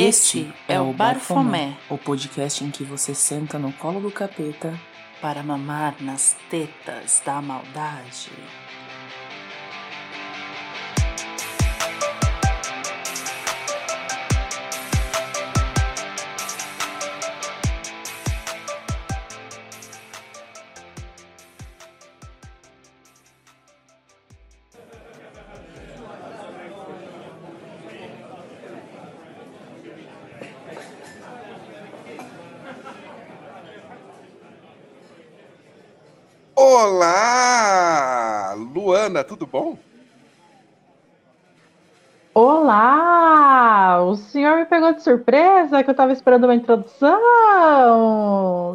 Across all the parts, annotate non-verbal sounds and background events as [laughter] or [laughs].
Este é o Barfomé, o podcast em que você senta no colo do capeta para mamar nas tetas da maldade. De surpresa que eu estava esperando uma introdução.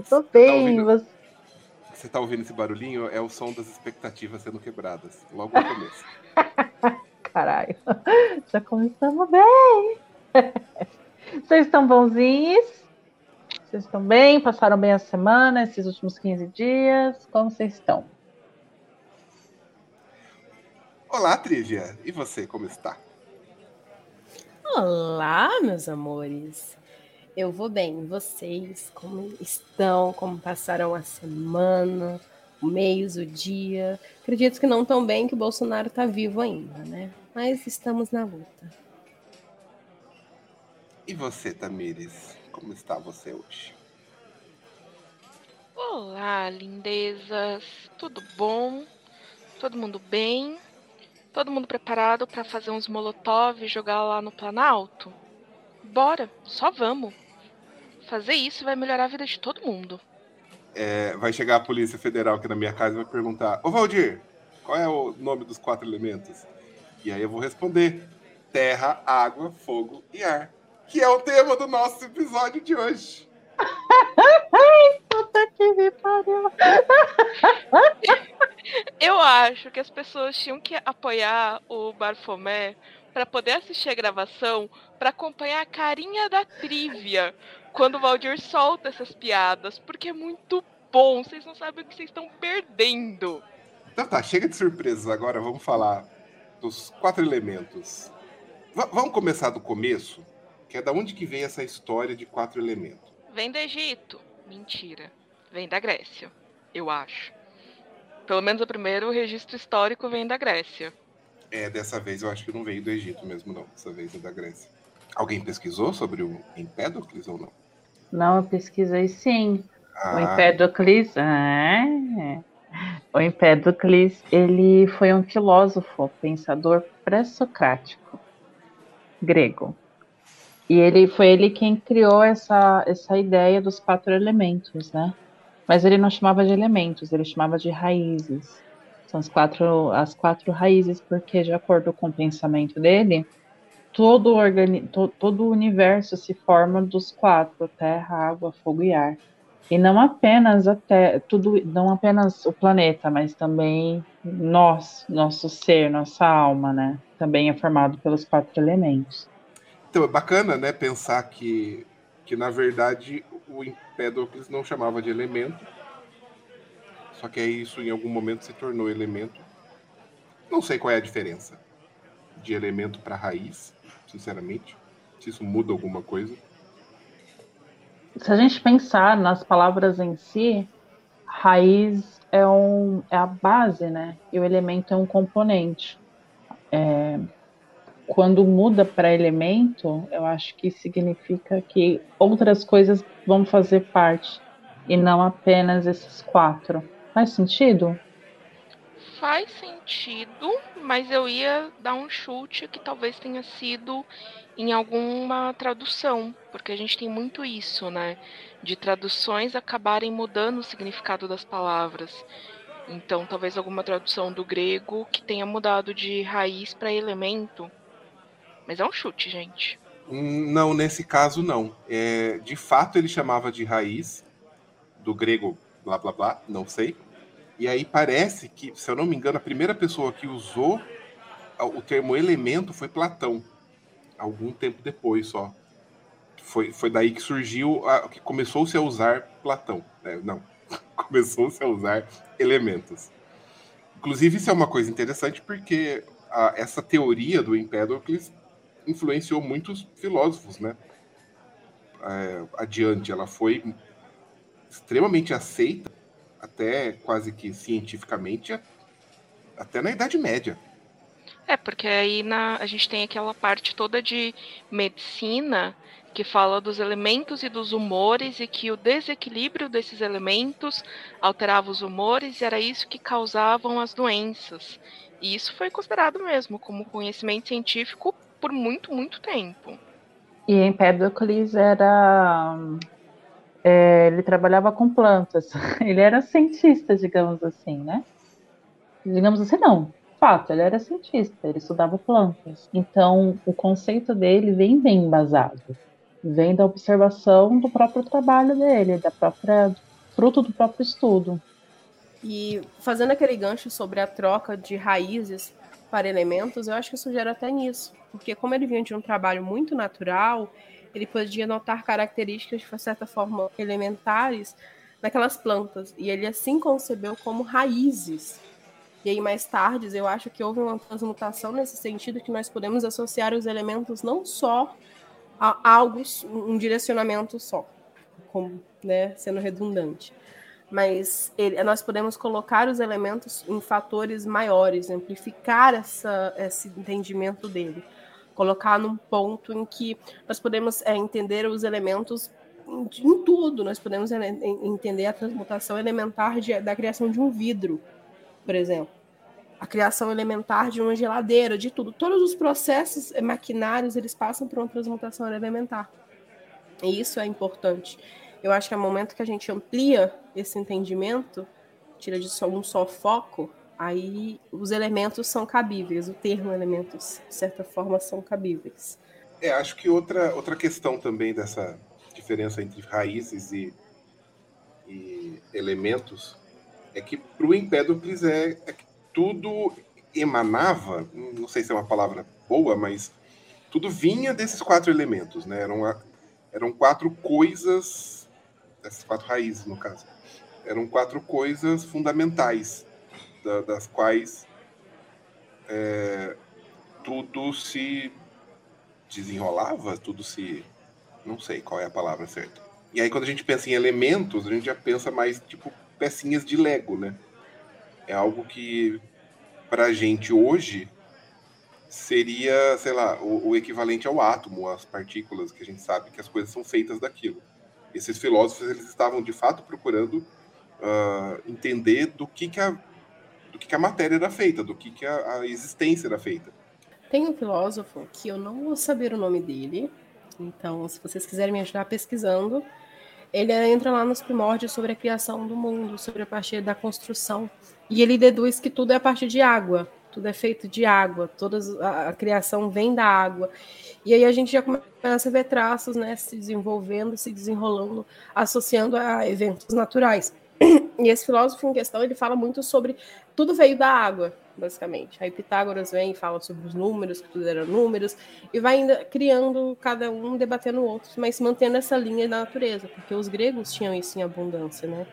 Tô Você tá bem, ouvindo? você... Você tá ouvindo esse barulhinho? É o som das expectativas sendo quebradas. Logo no começo. [laughs] Caralho, já começamos bem. [laughs] Vocês estão bonzinhos? Vocês estão bem? Passaram bem a semana, esses últimos 15 dias? Como vocês estão? Olá, Trivia. E você, como está? Olá, meus amores. Eu vou bem. Vocês, como estão? Como passaram a semana, o mês, o dia? Acredito que não tão bem que o Bolsonaro tá vivo ainda, né? Mas estamos na luta. E você, Tamires? Como está você hoje? Olá, lindezas. Tudo bom? Todo mundo bem? Todo mundo preparado para fazer uns molotov e jogar lá no Planalto? Bora, só vamos. Fazer isso vai melhorar a vida de todo mundo. É, vai chegar a Polícia Federal aqui na minha casa e vai perguntar: Ô Valdir, qual é o nome dos quatro elementos? E aí eu vou responder: terra, água, fogo e ar. Que é o tema do nosso episódio de hoje. [laughs] Puta que me pariu. [laughs] Eu acho que as pessoas tinham que apoiar o Barfomé para poder assistir a gravação, para acompanhar a carinha da trivia quando o Valdir solta essas piadas, porque é muito bom. Vocês não sabem o que vocês estão perdendo. Então tá, chega de surpresas. Agora vamos falar dos quatro elementos. Va- vamos começar do começo, que é da onde que vem essa história de quatro elementos. Vem do Egito. Mentira. Vem da Grécia, eu acho. Pelo menos o primeiro registro histórico vem da Grécia. É, dessa vez eu acho que não veio do Egito mesmo, não. Dessa vez é da Grécia. Alguém pesquisou sobre o Empédocles ou não? Não, eu pesquisei sim. O Ah, Empédocles, é. O Empédocles, ele foi um filósofo, pensador pré-socrático, grego. E ele foi ele quem criou essa, essa ideia dos quatro elementos, né? Mas ele não chamava de elementos, ele chamava de raízes. São as quatro, as quatro raízes, porque de acordo com o pensamento dele, todo, organi to- todo o universo se forma dos quatro: terra, água, fogo e ar. E não apenas até tudo, não apenas o planeta, mas também nós, nosso ser, nossa alma, né? Também é formado pelos quatro elementos. Então é bacana, né, pensar que, que na verdade o Empédocles não chamava de elemento, só que isso em algum momento se tornou elemento. Não sei qual é a diferença de elemento para raiz, sinceramente, se isso muda alguma coisa. Se a gente pensar nas palavras em si, raiz é, um, é a base, né? E o elemento é um componente. É, quando muda para elemento, eu acho que significa que outras coisas vão fazer parte e não apenas esses quatro. Faz sentido? Faz sentido, mas eu ia dar um chute que talvez tenha sido em alguma tradução, porque a gente tem muito isso, né? De traduções acabarem mudando o significado das palavras. Então, talvez alguma tradução do grego que tenha mudado de raiz para elemento. Mas é um chute, gente. Não, nesse caso não. É, de fato ele chamava de raiz, do grego blá blá blá, não sei. E aí parece que, se eu não me engano, a primeira pessoa que usou o termo elemento foi Platão, algum tempo depois só. Foi, foi daí que surgiu, a- que começou-se a usar Platão. né? Não, [laughs] começou-se a usar elementos. Inclusive, isso é uma coisa interessante porque a- essa teoria do Empédocles influenciou muitos filósofos, né? é, adiante, ela foi extremamente aceita, até quase que cientificamente, até na Idade Média. É, porque aí na, a gente tem aquela parte toda de medicina que fala dos elementos e dos humores e que o desequilíbrio desses elementos alterava os humores e era isso que causavam as doenças. E isso foi considerado mesmo como conhecimento científico por muito, muito tempo. E Empédocles era. É, ele trabalhava com plantas. [laughs] Ele era cientista, digamos assim, né? Digamos assim, não. Fato, ele era cientista, ele estudava plantas. Então, o conceito dele vem bem embasado. Vem da observação do próprio trabalho dele, da própria fruto do próprio estudo. E fazendo aquele gancho sobre a troca de raízes para elementos, eu acho que isso gera até nisso. Porque como ele vinha de um trabalho muito natural, ele podia notar características, de certa forma, elementares naquelas plantas. E ele assim concebeu como raízes. E aí, mais tarde, eu acho que houve uma transmutação nesse sentido que nós podemos associar os elementos não só a algo, um direcionamento só, como, né, sendo redundante mas ele, nós podemos colocar os elementos em fatores maiores, amplificar essa, esse entendimento dele, colocar num ponto em que nós podemos é, entender os elementos em, em, tudo, nós podemos é, entender a transmutação elementar de, da criação de um vidro, por exemplo, a criação elementar de uma geladeira, de tudo. Todos os processos é, maquinários eles passam por uma transmutação elementar. E isso é importante eu acho que é o momento que a gente amplia esse entendimento, tira de só um só foco, aí os elementos são cabíveis, o termo elementos, de certa forma, são cabíveis. É, acho que outra, outra questão também dessa diferença entre raízes e, e elementos é que para o Empédocles é, é que tudo emanava, não sei se é uma palavra boa, mas tudo vinha desses quatro elementos, né? Eram, eram quatro coisas essas quatro raízes, no caso. Eram quatro coisas fundamentais, da, das quais é, tudo se desenrolava, tudo se. Não sei qual é a palavra certa. E aí, quando a gente pensa em elementos, a gente já pensa mais tipo pecinhas de Lego, né? É algo que, pra gente hoje, seria, sei lá, o, o equivalente ao átomo, as partículas, que a gente sabe que as coisas são feitas daquilo esses filósofos eles estavam de fato procurando uh, entender do que, que, a, que, que a matéria era feita, do que, que a, a existência era feita. Tem um filósofo que eu não vou saber o nome dele, então se vocês quiserem me ajudar pesquisando, ele entra lá nos primórdios sobre a criação do mundo, sobre a partir da construção, e ele deduz que tudo é a partir de água, tudo é feito de água, toda a, criação vem da água. E aí a gente já começa a ver traços, né, se desenvolvendo, se desenrolando, associando a eventos naturais. E esse filósofo em questão, ele fala muito sobre tudo veio da água, basicamente. Aí Pitágoras vem e fala sobre os números, que tudo eram números, e vai ainda criando cada um debatendo o outro, mas mantendo essa linha da natureza, porque os gregos tinham isso em abundância, né?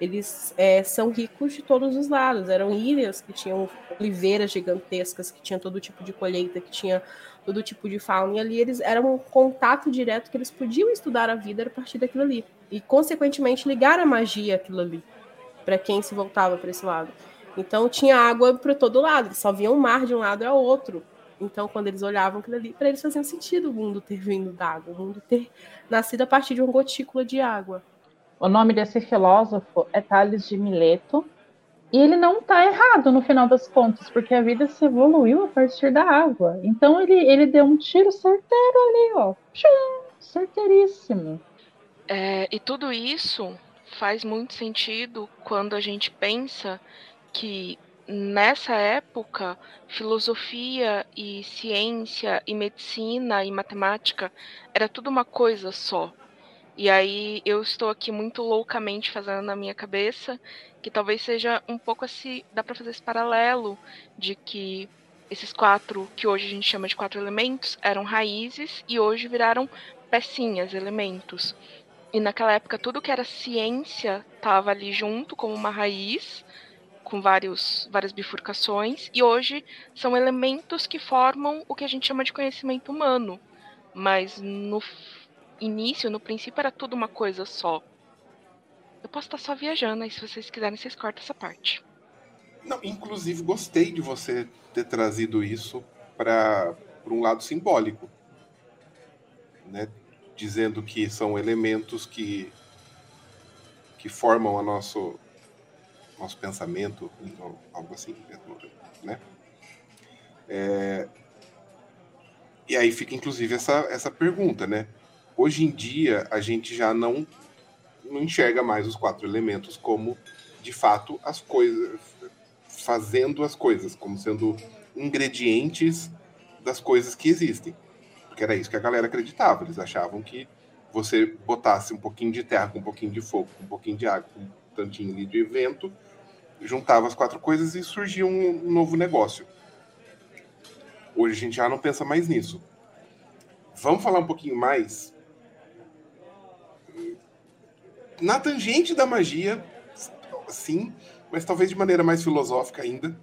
eles é, são ricos de todos os lados. Eram ilhas que tinham oliveiras gigantescas, que tinha todo tipo de colheita, que tinha todo tipo de fauna. E ali eles eram um contato direto que eles podiam estudar a vida a partir daquilo ali. E, consequentemente, ligar a magia àquilo ali, para quem se voltava para esse lado. Então, tinha água para todo lado, só viam o mar de um lado ao outro. Então, quando eles olhavam aquilo ali, para eles fazia sentido o mundo ter vindo d'água, o mundo ter nascido a partir de uma gotícula de água. O nome desse filósofo é Tales de Mileto. E ele não está errado no final das contas, porque a vida se evoluiu a partir da água. Então ele, ele deu um tiro certeiro ali, ó. Tchum, certeiríssimo. É, e tudo isso faz muito sentido quando a gente pensa que nessa época filosofia e ciência e medicina e matemática era tudo uma coisa só. E aí eu estou aqui muito loucamente fazendo na minha cabeça que talvez seja um pouco assim, dá para fazer esse paralelo de que esses quatro que hoje a gente chama de quatro elementos eram raízes e hoje viraram pecinhas, elementos. E naquela época tudo que era ciência estava ali junto como uma raiz com vários, várias bifurcações e hoje são elementos que formam o que a gente chama de conhecimento humano. Mas no início, no princípio, era tudo uma coisa só. Eu posso estar só viajando, aí se vocês quiserem, vocês cortam essa parte. Não, inclusive, gostei de você ter trazido isso para um lado simbólico. Né? Dizendo que são elementos que, que formam o nosso, nosso pensamento, algo assim, né? É, e aí fica inclusive essa, essa pergunta, né? Hoje em dia a gente já não, não enxerga mais os quatro elementos como de fato as coisas, fazendo as coisas, como sendo ingredientes das coisas que existem. Porque era isso que a galera acreditava. Eles achavam que você botasse um pouquinho de terra com um pouquinho de fogo, com um pouquinho de água, com um tantinho de vento, juntava as quatro coisas e surgia um novo negócio. Hoje a gente já não pensa mais nisso. Vamos falar um pouquinho mais na tangente da magia, sim, mas talvez de maneira mais filosófica ainda,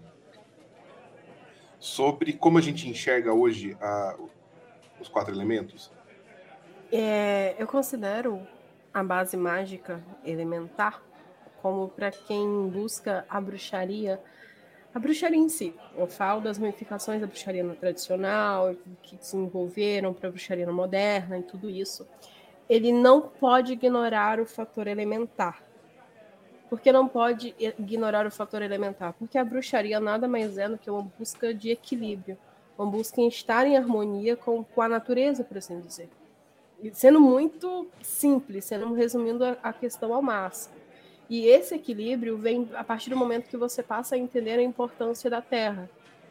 sobre como a gente enxerga hoje a, os quatro elementos. É, eu considero a base mágica elementar como para quem busca a bruxaria a bruxaria em si. Eu falo das ramificações da bruxaria tradicional, que desenvolveram para a bruxaria moderna e tudo isso. Ele não pode ignorar o fator elementar. Por que não pode ignorar o fator elementar? Porque a bruxaria nada mais é do que uma busca de equilíbrio, uma busca em estar em harmonia com, com a natureza, por assim dizer. E sendo muito simples, sendo resumindo a, a questão ao máximo. E esse equilíbrio vem a partir do momento que você passa a entender a importância da terra,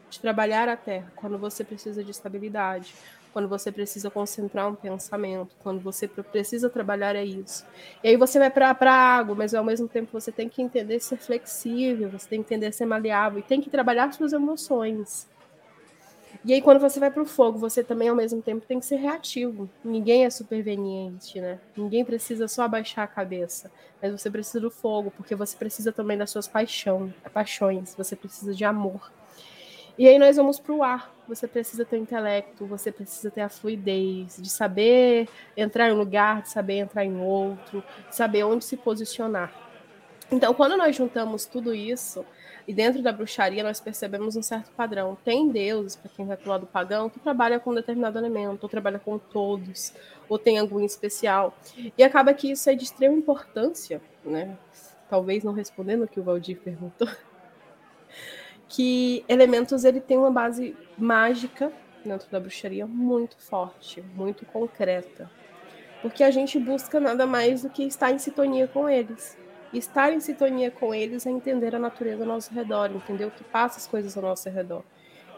de trabalhar a terra, quando você precisa de estabilidade, quando você precisa concentrar um pensamento, quando você precisa trabalhar é isso. E aí você vai para a água, mas ao mesmo tempo você tem que entender ser flexível, você tem que entender ser maleável e tem que trabalhar suas emoções. E aí, quando você vai para o fogo, você também, ao mesmo tempo, tem que ser reativo. Ninguém é superveniente, né? Ninguém precisa só abaixar a cabeça. Mas você precisa do fogo, porque você precisa também das suas paixão, paixões. Você precisa de amor. E aí nós vamos para o ar. Você precisa ter o intelecto, você precisa ter a fluidez, de saber entrar em um lugar, de saber entrar em outro, de saber onde se posicionar. Então, quando nós juntamos tudo isso, e dentro da bruxaria nós percebemos um certo padrão. Tem deuses, para quem vai para o lado pagão, que trabalha com um determinado elemento, ou trabalha com todos, ou tem algum especial. E acaba que isso é de extrema importância, né? Talvez não respondendo o que o Valdir perguntou, [laughs] que elementos ele tem uma base mágica dentro da bruxaria muito forte, muito concreta. Porque a gente busca nada mais do que estar em sintonia com eles estar em sintonia com eles é entender a natureza ao nosso redor, entender o que passa as coisas ao nosso redor.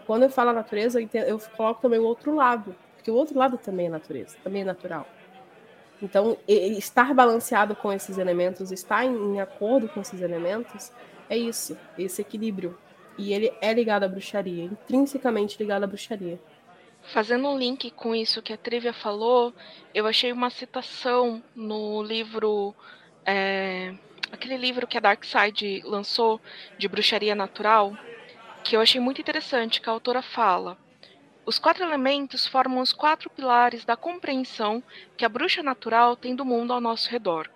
Quando eu falo natureza, eu, entendo, eu coloco também o outro lado, porque o outro lado também é natureza, também é natural. Então, estar balanceado com esses elementos, estar em acordo com esses elementos, é isso, esse equilíbrio. E ele é ligado à bruxaria, intrinsecamente ligado à bruxaria. Fazendo um link com isso que a Trivia falou, eu achei uma citação no livro é, aquele livro que a Dark Side lançou de bruxaria natural, que eu achei muito interessante, que a autora fala. Os quatro elementos formam os quatro pilares da compreensão que a bruxa natural tem do mundo ao nosso redor.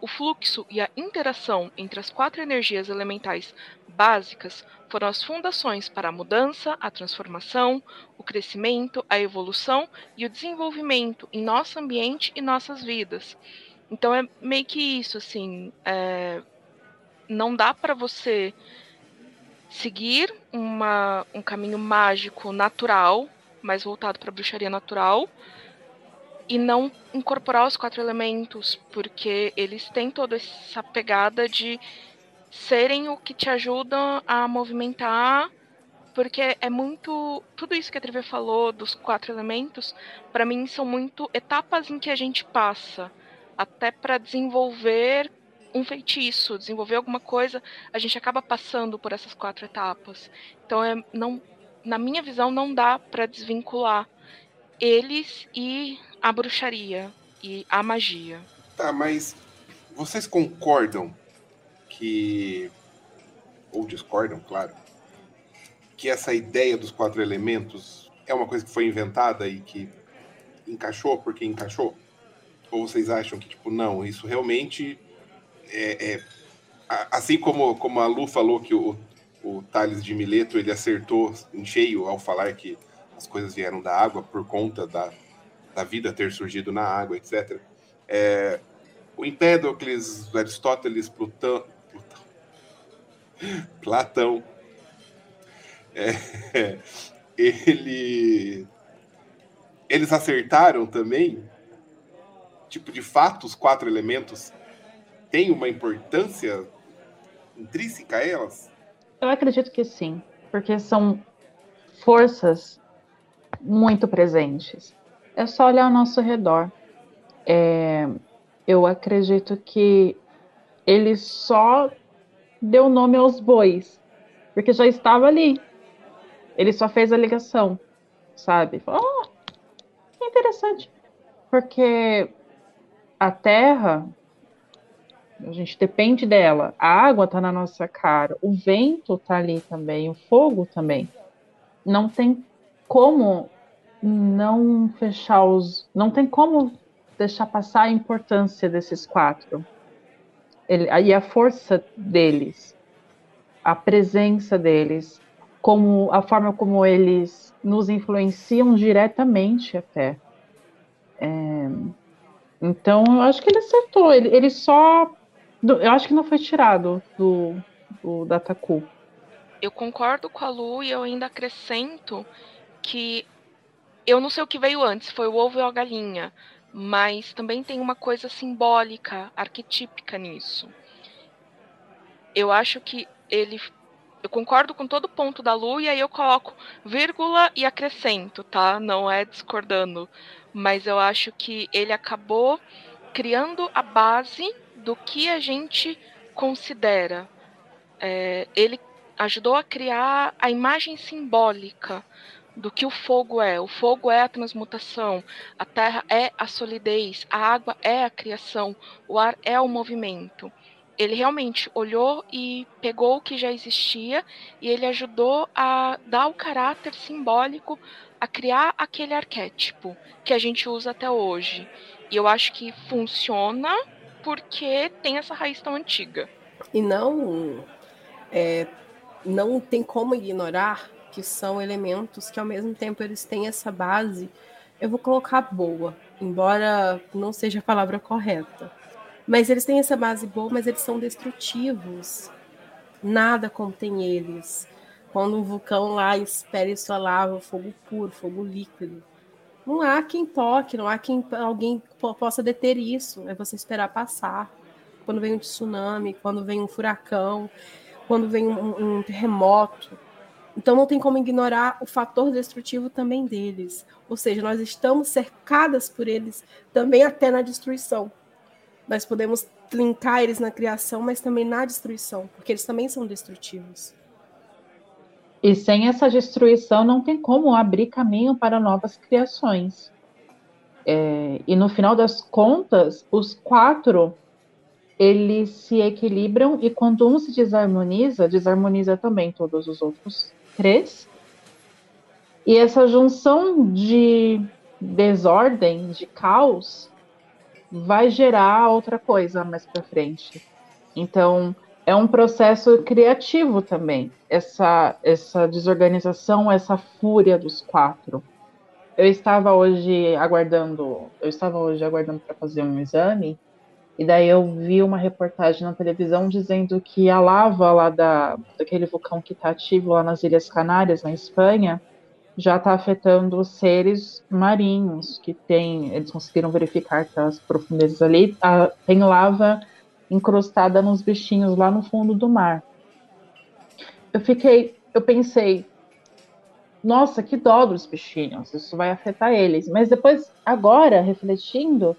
O fluxo e a interação entre as quatro energias elementais básicas foram as fundações para a mudança, a transformação, o crescimento, a evolução e o desenvolvimento em nosso ambiente e nossas vidas. Então é meio que isso, assim. É, não dá para você seguir uma, um caminho mágico natural, mais voltado para bruxaria natural, e não incorporar os quatro elementos, porque eles têm toda essa pegada de serem o que te ajuda a movimentar, porque é muito tudo isso que a Trivia falou dos quatro elementos, para mim são muito etapas em que a gente passa até para desenvolver um feitiço, desenvolver alguma coisa, a gente acaba passando por essas quatro etapas. Então, é, não, na minha visão, não dá para desvincular eles e a bruxaria e a magia. Tá, mas vocês concordam que ou discordam, claro, que essa ideia dos quatro elementos é uma coisa que foi inventada e que encaixou porque encaixou? Ou vocês acham que, tipo, não, isso realmente é, é assim como, como a Lu falou que o, o Thales de Mileto ele acertou em cheio ao falar que as coisas vieram da água por conta da, da vida ter surgido na água, etc. É, o Empédocles, Aristóteles, Plutão, Plutão [laughs] Platão, é, [laughs] ele, eles acertaram também, tipo, de fato, os quatro elementos têm uma importância intrínseca a elas? Eu acredito que sim, porque são forças muito presentes. É só olhar ao nosso redor. É, eu acredito que ele só deu nome aos bois, porque já estava ali. Ele só fez a ligação, sabe? Oh, que interessante. Porque a Terra a gente depende dela. A água está na nossa cara, o vento está ali também, o fogo também. Não tem como não fechar os. Não tem como deixar passar a importância desses quatro. Ele, e a força deles, a presença deles, como a forma como eles nos influenciam diretamente até. É, então, eu acho que ele acertou. Ele, ele só eu acho que não foi tirado do, do Dataku. Eu concordo com a Lu e eu ainda acrescento que eu não sei o que veio antes, foi o ovo ou a galinha, mas também tem uma coisa simbólica, arquetípica nisso. Eu acho que ele eu concordo com todo ponto da Lu e aí eu coloco vírgula e acrescento, tá? Não é discordando, mas eu acho que ele acabou criando a base do que a gente considera. É, ele ajudou a criar a imagem simbólica do que o fogo é. O fogo é a transmutação, a terra é a solidez, a água é a criação, o ar é o movimento. Ele realmente olhou e pegou o que já existia e ele ajudou a dar o caráter simbólico, a criar aquele arquétipo que a gente usa até hoje. E eu acho que funciona porque tem essa raiz tão antiga. E não, é, não tem como ignorar que são elementos que ao mesmo tempo eles têm essa base, eu vou colocar boa, embora não seja a palavra correta. Mas eles têm essa base boa, mas eles são destrutivos. Nada contém eles. Quando um vulcão lá espere sua lava, fogo puro, fogo líquido não há quem toque, não há quem alguém possa deter isso. É você esperar passar. Quando vem um tsunami, quando vem um furacão, quando vem um, um terremoto. Então não tem como ignorar o fator destrutivo também deles. Ou seja, nós estamos cercadas por eles também até na destruição. Nós podemos linkar eles na criação, mas também na destruição, porque eles também são destrutivos. E sem essa destruição não tem como abrir caminho para novas criações. É, e no final das contas, os quatro eles se equilibram e quando um se desarmoniza, desarmoniza também todos os outros três. E essa junção de desordem, de caos, vai gerar outra coisa mais para frente. Então, é um processo criativo também, essa, essa desorganização, essa fúria dos quatro. Eu estava hoje aguardando, eu estava hoje aguardando para fazer um exame, e daí eu vi uma reportagem na televisão dizendo que a lava lá da, daquele vulcão que está ativo lá nas Ilhas Canárias, na Espanha, já está afetando os seres marinhos, que tem, eles conseguiram verificar que as profundezas ali a, tem lava encrustada nos bichinhos lá no fundo do mar. Eu fiquei, eu pensei, nossa, que dó dos bichinhos, isso vai afetar eles. Mas depois, agora, refletindo,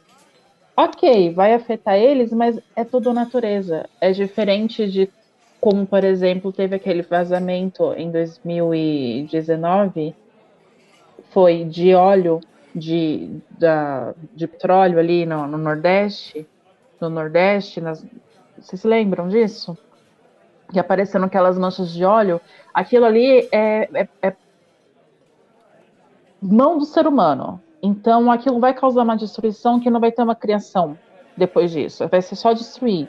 ok, vai afetar eles, mas é tudo natureza. É diferente de como, por exemplo, teve aquele vazamento em 2019, foi de óleo de, da, de petróleo ali no, no Nordeste, no Nordeste, nas... vocês se lembram disso? Que apareceram aquelas manchas de óleo. Aquilo ali é, é, é mão do ser humano. Então aquilo vai causar uma destruição que não vai ter uma criação depois disso. Vai ser só destruir.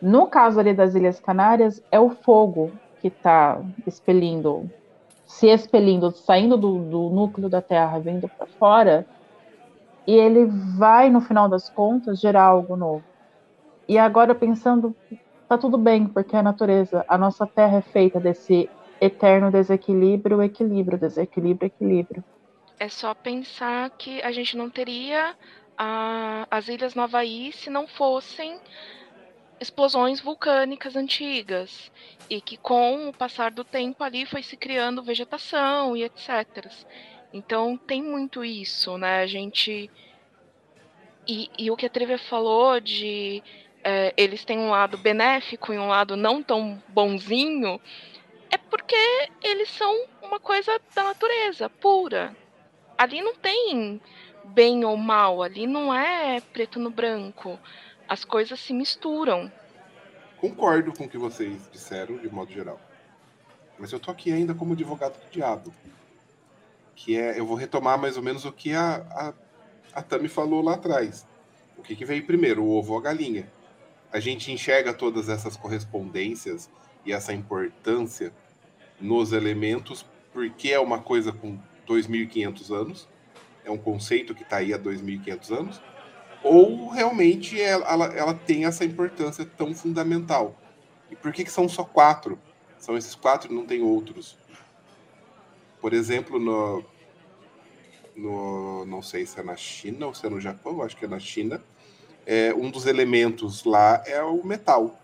No caso ali das Ilhas Canárias, é o fogo que está expelindo, se expelindo, saindo do, do núcleo da Terra, vindo para fora, e ele vai, no final das contas, gerar algo novo. E agora pensando, tá tudo bem, porque a natureza, a nossa Terra é feita desse eterno desequilíbrio, equilíbrio, desequilíbrio, equilíbrio. É só pensar que a gente não teria a, as Ilhas no Havaí se não fossem explosões vulcânicas antigas e que com o passar do tempo ali foi se criando vegetação e etc. Então tem muito isso, né? A gente e, e o que a Trivia falou de é, eles têm um lado benéfico e um lado não tão bonzinho é porque eles são uma coisa da natureza pura. Ali não tem bem ou mal, ali não é preto no branco. As coisas se misturam. Concordo com o que vocês disseram, de modo geral. Mas eu tô aqui ainda como advogado do diabo. Que é, eu vou retomar mais ou menos o que a, a, a Tami falou lá atrás. O que, que veio primeiro, o ovo ou a galinha? A gente enxerga todas essas correspondências e essa importância nos elementos porque é uma coisa com 2.500 anos, é um conceito que está aí há 2.500 anos, ou realmente ela, ela, ela, tem essa importância tão fundamental. E por que, que são só quatro? São esses quatro e não tem outros. Por exemplo, no, no, não sei se é na China ou se é no Japão, acho que é na China, é, um dos elementos lá é o metal,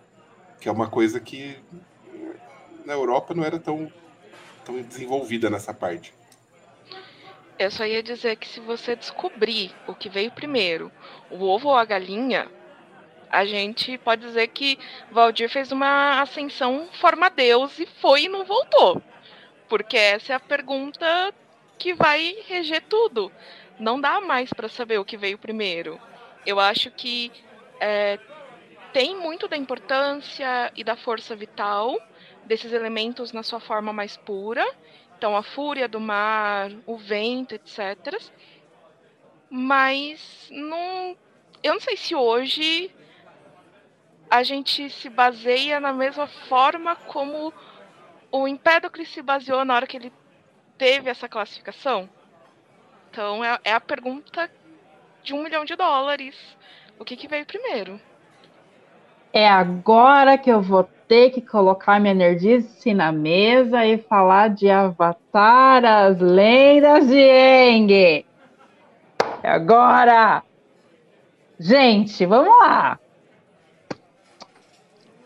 que é uma coisa que na Europa não era tão, tão desenvolvida nessa parte. Eu só ia dizer que se você descobrir o que veio primeiro, o ovo ou a galinha, a gente pode dizer que Valdir fez uma ascensão forma Deus e foi e não voltou. Porque essa é a pergunta que vai reger tudo. Não dá mais para saber o que veio primeiro. Eu acho que é, tem muito da importância e da força vital desses elementos na sua forma mais pura então, a fúria do mar, o vento, etc. Mas não, eu não sei se hoje a gente se baseia na mesma forma como o Empédocles se baseou na hora que ele teve essa classificação. Então, é, é a pergunta de um milhão de dólares. O que, que veio primeiro? É agora que eu vou ter que colocar minha nerdice na mesa e falar de Avatar, as lendas de Eng. É agora! Gente, vamos lá!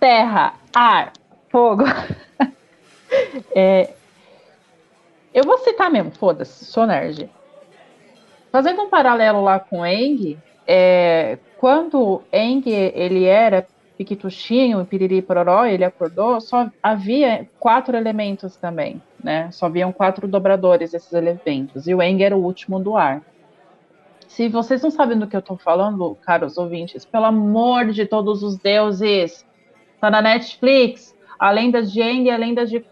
Terra, ar, fogo. [laughs] é, eu vou citar mesmo, foda-se, sou nerd. Fazendo um paralelo lá com Eng, é, quando Eng ele era Piquituchinho Piriri Pororó, ele acordou, só havia quatro elementos também, né? Só haviam quatro dobradores desses elementos, e o Eng era o último do ar. Se vocês não sabem do que eu estou falando, caros ouvintes, pelo amor de todos os deuses, tá na Netflix, a lenda de e a lenda de.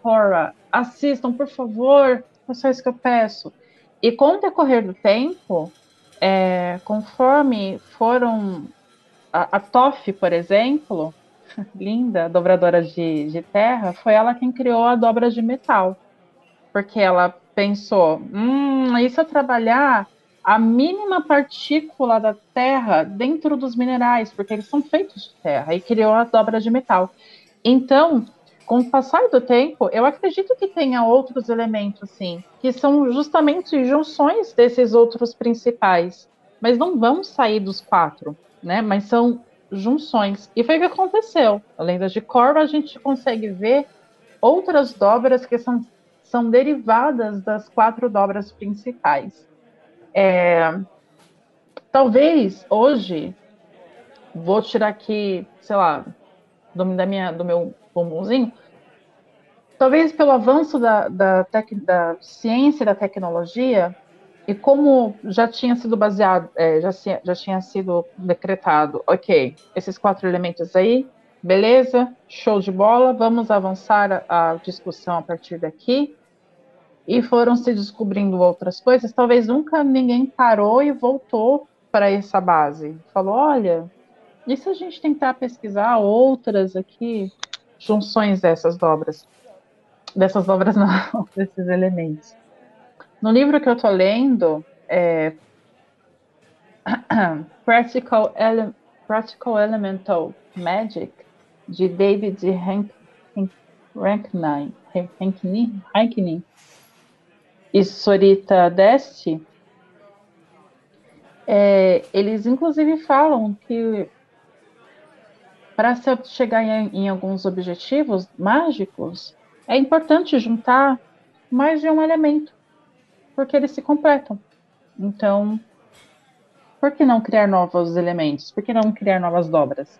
Assistam, por favor, é só isso que eu peço. E com o decorrer do tempo, é, conforme foram a, a Toff, por exemplo, [laughs] linda, dobradora de, de terra, foi ela quem criou a dobra de metal. Porque ela pensou, hum, eu trabalhar a mínima partícula da terra dentro dos minerais, porque eles são feitos de terra, e criou a dobra de metal. Então, com o passar do tempo, eu acredito que tenha outros elementos, sim, que são justamente junções desses outros principais. Mas não vamos sair dos quatro né? Mas são junções. E foi o que aconteceu. Além das de Korra, a gente consegue ver outras dobras que são, são derivadas das quatro dobras principais. É, talvez hoje, vou tirar aqui, sei lá, do, da minha, do meu bumbumzinho, talvez pelo avanço da, da, tec, da ciência e da tecnologia, e como já tinha sido baseado, é, já, já tinha sido decretado, ok, esses quatro elementos aí, beleza, show de bola, vamos avançar a, a discussão a partir daqui. e foram se descobrindo outras coisas, talvez nunca ninguém parou e voltou para essa base. Falou, olha, e se a gente tentar pesquisar outras aqui, junções dessas dobras? Dessas dobras não, [laughs] desses elementos. No livro que eu estou lendo, é, [clears throat] Practical, Ele Practical Elemental Magic, de David Rankine, Rankine, e Sorita Desti, é, eles inclusive falam que para se chegar em, em, alguns objetivos mágicos, é importante juntar mais de um elemento, porque eles se completam. Então, por que não criar novos elementos? Por que não criar novas dobras?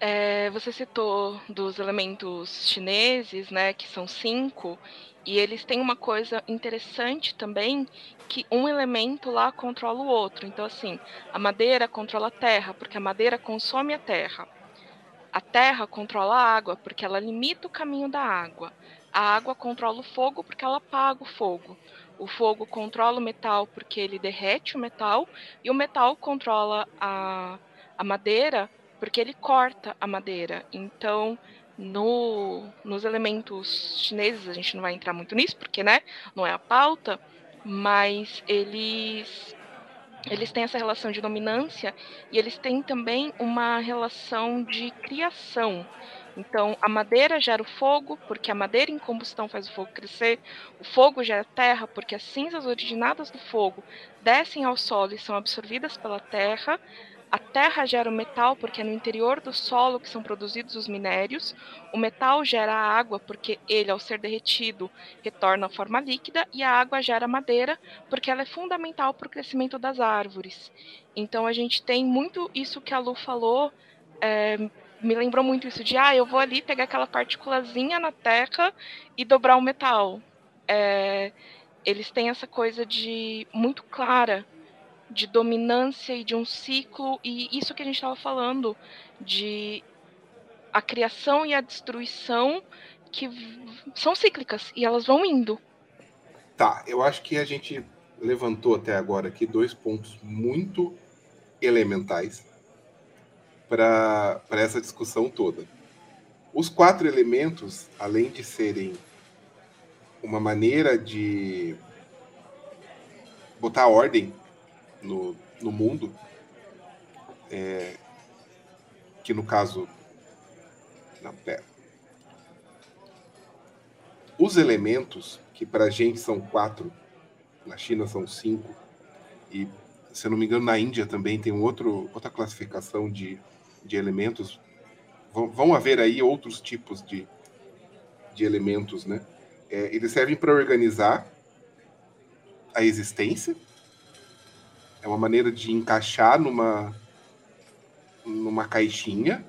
É, você citou dos elementos chineses, né, que são cinco, e eles têm uma coisa interessante também, que um elemento lá controla o outro. Então, assim, a madeira controla a terra, porque a madeira consome a terra. A terra controla a água, porque ela limita o caminho da água. A água controla o fogo, porque ela apaga o fogo. O fogo controla o metal, porque ele derrete o metal. E o metal controla a, a madeira, porque ele corta a madeira. Então, no, nos elementos chineses, a gente não vai entrar muito nisso, porque né, não é a pauta, mas eles eles têm essa relação de dominância e eles têm também uma relação de criação. Então, a madeira gera o fogo, porque a madeira em combustão faz o fogo crescer. O fogo gera terra, porque as cinzas originadas do fogo descem ao solo e são absorvidas pela terra. A terra gera o metal porque é no interior do solo que são produzidos os minérios. O metal gera a água porque ele, ao ser derretido, retorna à forma líquida. E a água gera madeira porque ela é fundamental para o crescimento das árvores. Então a gente tem muito isso que a Lu falou. É, me lembrou muito isso de, ah, eu vou ali pegar aquela partículazinha na terra e dobrar o metal. É, eles têm essa coisa de muito clara de dominância e de um ciclo, e isso que a gente estava falando, de a criação e a destruição que são cíclicas e elas vão indo. Tá, eu acho que a gente levantou até agora aqui dois pontos muito elementais para essa discussão toda. Os quatro elementos, além de serem uma maneira de botar ordem no, no mundo, é, que no caso. Não, pera. Os elementos, que para a gente são quatro, na China são cinco, e se eu não me engano, na Índia também tem um outro, outra classificação de, de elementos. Vão, vão haver aí outros tipos de, de elementos, né? É, eles servem para organizar a existência, é uma maneira de encaixar numa, numa caixinha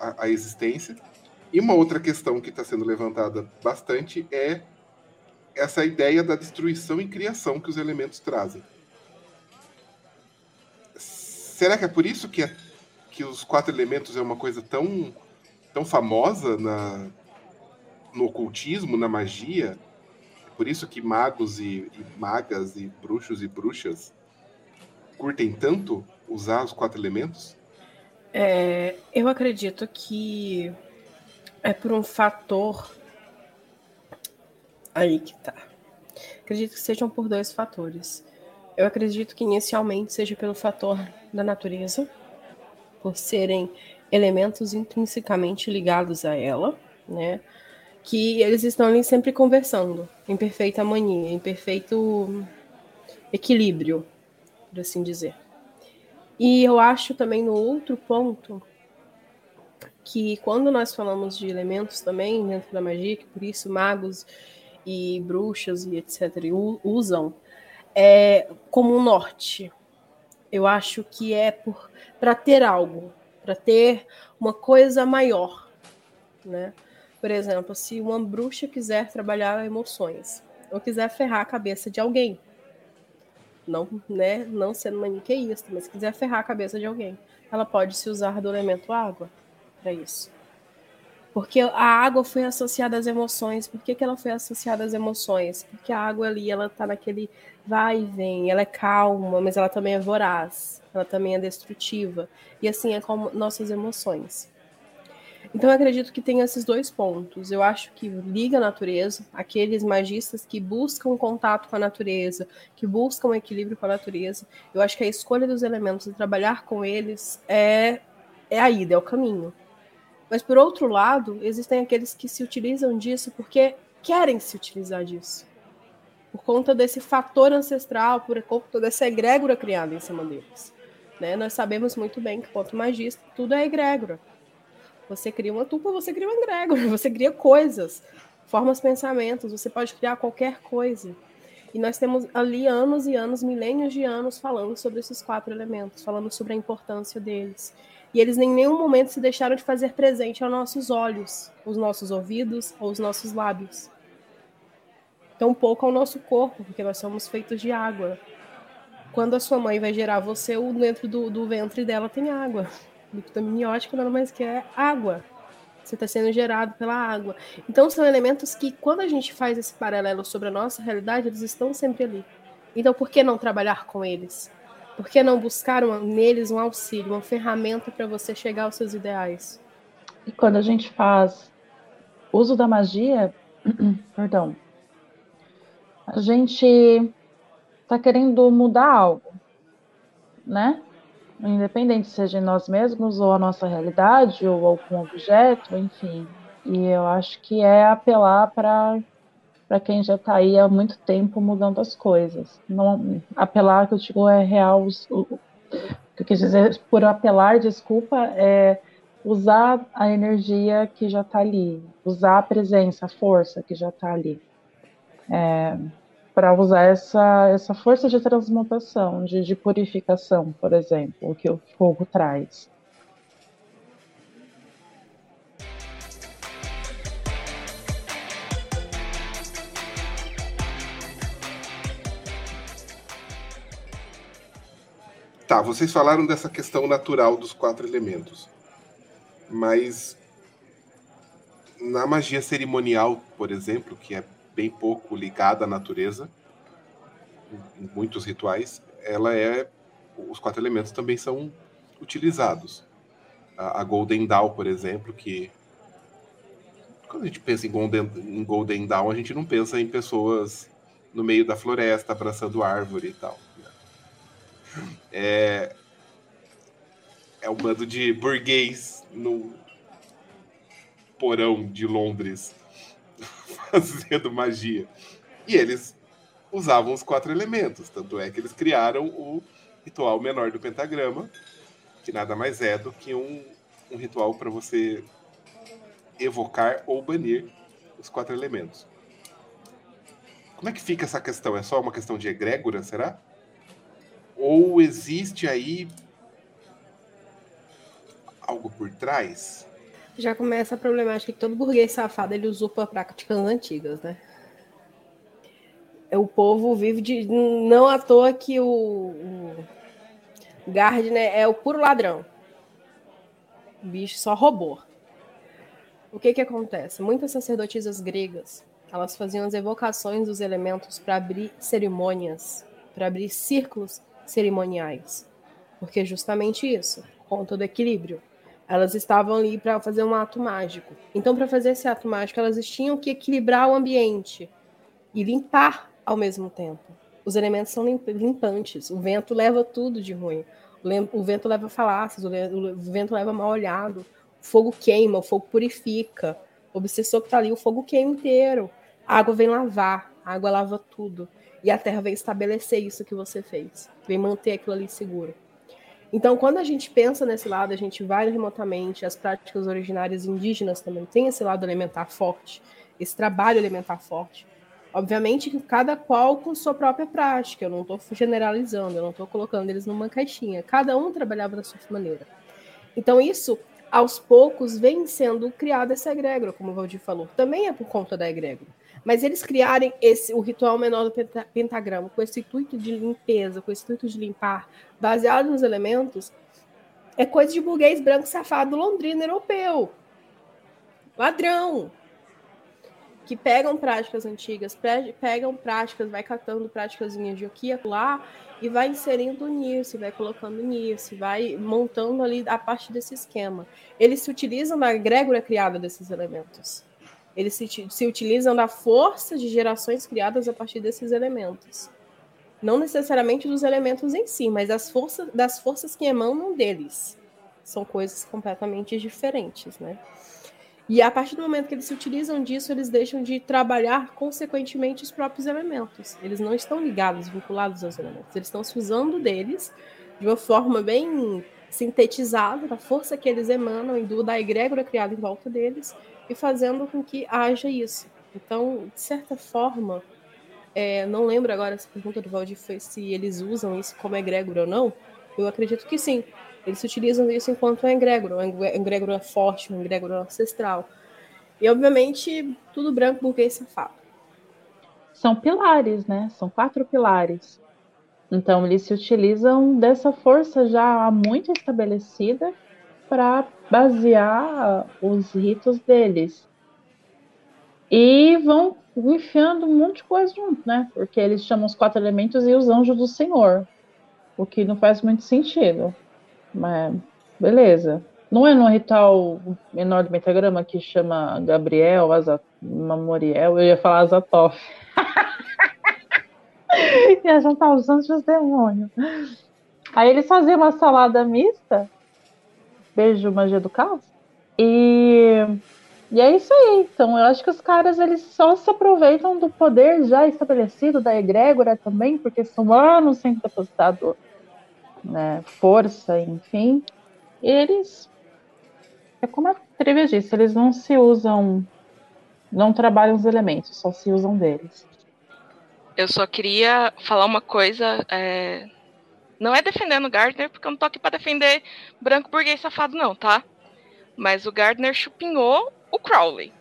a, a existência. E uma outra questão que está sendo levantada bastante é essa ideia da destruição e criação que os elementos trazem. Será que é por isso que, é, que os quatro elementos é uma coisa tão, tão famosa na, no ocultismo, na magia? É por isso que magos e, e magas e bruxos e bruxas curtem tanto usar os quatro elementos? É, eu acredito que é por um fator aí que tá. Acredito que sejam por dois fatores. Eu acredito que inicialmente seja pelo fator da natureza, por serem elementos intrinsecamente ligados a ela, né? Que eles estão ali sempre conversando, em perfeita harmonia, em perfeito equilíbrio, por assim dizer. E eu acho também no outro ponto que quando nós falamos de elementos também dentro da magia, que por isso magos e bruxas e etc. usam, é como um norte. Eu acho que é para ter algo, para ter uma coisa maior, né? Por exemplo, se uma bruxa quiser trabalhar emoções, ou quiser ferrar a cabeça de alguém, não, né, não sendo maniqueísta, mas se quiser ferrar a cabeça de alguém, ela pode se usar do elemento água para isso. Porque a água foi associada às emoções. Por que, que ela foi associada às emoções? Porque a água ali, ela tá naquele vai e vem, ela é calma, mas ela também é voraz, ela também é destrutiva. E assim é como nossas emoções. Então eu acredito que tem esses dois pontos. Eu acho que liga a natureza, aqueles magistas que buscam contato com a natureza, que buscam equilíbrio com a natureza. Eu acho que a escolha dos elementos e trabalhar com eles é, é a ida, é o caminho. Mas por outro lado, existem aqueles que se utilizam disso porque querem se utilizar disso. Por conta desse fator ancestral, por conta dessa egrégora criada em cima deles. Né? Nós sabemos muito bem que, quanto magista, tudo é egrégora. Você cria uma tupa, você cria uma egrégora, [laughs] você cria coisas, formas pensamentos, você pode criar qualquer coisa. E nós temos ali anos e anos, milênios de anos, falando sobre esses quatro elementos, falando sobre a importância deles. E eles em nenhum momento se deixaram de fazer presente aos nossos olhos, os nossos ouvidos ou os nossos lábios. Tão pouco ao nosso corpo, porque nós somos feitos de água. Quando a sua mãe vai gerar você, o dentro do, do ventre dela tem água. Líquido amniótico nada mais que é água. Você está sendo gerado pela água. Então são elementos que, quando a gente faz esse paralelo sobre a nossa realidade, eles estão sempre ali. Então por que não trabalhar com eles? Por que não buscar uma, neles um auxílio, uma ferramenta para você chegar aos seus ideais? E quando a gente faz uso da magia, [clears throat] perdão, a gente está querendo mudar algo, né? Independente seja em nós mesmos ou a nossa realidade ou algum objeto, enfim. E eu acho que é apelar para para quem já está aí há muito tempo mudando as coisas. Não apelar que eu digo é real. O, o que eu quis dizer por apelar, desculpa, é usar a energia que já está ali, usar a presença, a força que já está ali. É, para usar essa, essa força de transmutação, de, de purificação, por exemplo, que o fogo traz. Tá, vocês falaram dessa questão natural dos quatro elementos. Mas na magia cerimonial, por exemplo, que é bem pouco ligada à natureza, em muitos rituais, ela é os quatro elementos também são utilizados. A, a Golden Dawn, por exemplo, que quando a gente pensa em Golden, em Golden Dawn, a gente não pensa em pessoas no meio da floresta abraçando árvore e tal. Né? É, é um bando de burguês no porão de Londres fazendo magia. E eles usavam os quatro elementos, tanto é que eles criaram o ritual menor do pentagrama, que nada mais é do que um, um ritual para você evocar ou banir os quatro elementos. Como é que fica essa questão? É só uma questão de egrégora, será? Ou existe aí algo por trás? Já começa a problemática que todo burguês safado ele usurpa práticas antigas, né? O povo vive de. Não à toa que o, o Gardner é o puro ladrão. O bicho só roubou. O que que acontece? Muitas sacerdotisas gregas, elas faziam as evocações dos elementos para abrir cerimônias, para abrir círculos cerimoniais. Porque justamente isso, conta do equilíbrio. Elas estavam ali para fazer um ato mágico. Então, para fazer esse ato mágico, elas tinham que equilibrar o ambiente e limpar ao mesmo tempo. Os elementos são limpantes. O vento leva tudo de ruim. O vento leva falácias, o vento leva mal olhado. O fogo queima, o fogo purifica. O obsessor que está ali, o fogo queima inteiro. A água vem lavar, a água lava tudo. E a terra vem estabelecer isso que você fez. Vem manter aquilo ali seguro. Então, quando a gente pensa nesse lado, a gente vai remotamente, as práticas originárias indígenas também têm esse lado elementar forte, esse trabalho elementar forte. Obviamente que cada qual com sua própria prática, eu não estou generalizando, eu não estou colocando eles numa caixinha. Cada um trabalhava da sua maneira. Então, isso, aos poucos, vem sendo criada essa egrégora, como o Valdir falou. Também é por conta da egrégora. Mas eles criarem esse, o ritual menor do pentagrama com esse intuito de limpeza, com esse intuito de limpar, baseado nos elementos, é coisa de burguês branco safado londrino europeu. ladrão, que pegam práticas antigas, pegam práticas, vai catando práticas de aqui e lá e vai inserindo nisso, vai colocando nisso, vai montando ali a parte desse esquema. Eles se utilizam da egrégora criada desses elementos. Eles se, se utilizam da força de gerações criadas a partir desses elementos. Não necessariamente dos elementos em si, mas das, forças das forças que emanam deles. São coisas completamente diferentes, né? E a partir do momento que eles se utilizam disso, eles deixam de trabalhar consequentemente os próprios elementos. Eles não estão ligados, vinculados aos elementos. Eles estão se usando deles de uma forma bem sintetizada, da força que eles emanam e do, da egrégora criada em volta deles, e fazendo com que haja isso. Então, de certa forma, é, não lembro agora essa pergunta do Valdir foi se eles usam isso como egrégora ou não. Eu acredito que sim, eles utilizam isso enquanto um egrégora, um egrégora forte, um egrégora ancestral. E, obviamente, tudo branco, burguês, safado. São pilares, né? São quatro pilares. Então, eles se utilizam dessa força já muito estabelecida para basear os ritos deles. E vão enfiando um monte de coisa junto, né? Porque eles chamam os quatro elementos e os anjos do Senhor, o que não faz muito sentido. Mas, beleza. Não é no ritual menor do metagrama que chama Gabriel, Azat Mamoriel? Eu ia falar Azatoff. [laughs] ia juntar os anjos os demônios. Aí eles faziam uma salada mista. Beijo, magia do caos. E, e é isso aí. Então, eu acho que os caras eles só se aproveitam do poder já estabelecido da egrégora também, porque são anos sem depositado né, força, enfim, eles, é como a Trivia disse, eles não se usam, não trabalham os elementos, só se usam deles. Eu só queria falar uma coisa, é... não é defendendo o Gardner, porque eu não tô aqui para defender branco burguês safado não, tá? Mas o Gardner chupinhou o Crowley.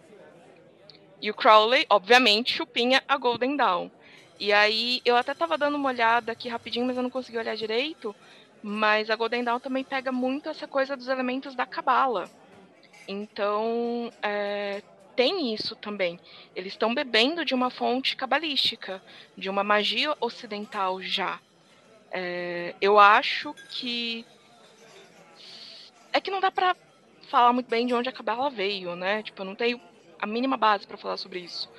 E o Crowley, obviamente, chupinha a Golden Dawn. E aí, eu até tava dando uma olhada aqui rapidinho, mas eu não consegui olhar direito. Mas a Golden Dawn também pega muito essa coisa dos elementos da cabala. Então, é, tem isso também. Eles estão bebendo de uma fonte cabalística, de uma magia ocidental já. É, eu acho que. É que não dá pra falar muito bem de onde a cabala veio, né? Tipo, eu não tenho a mínima base para falar sobre isso.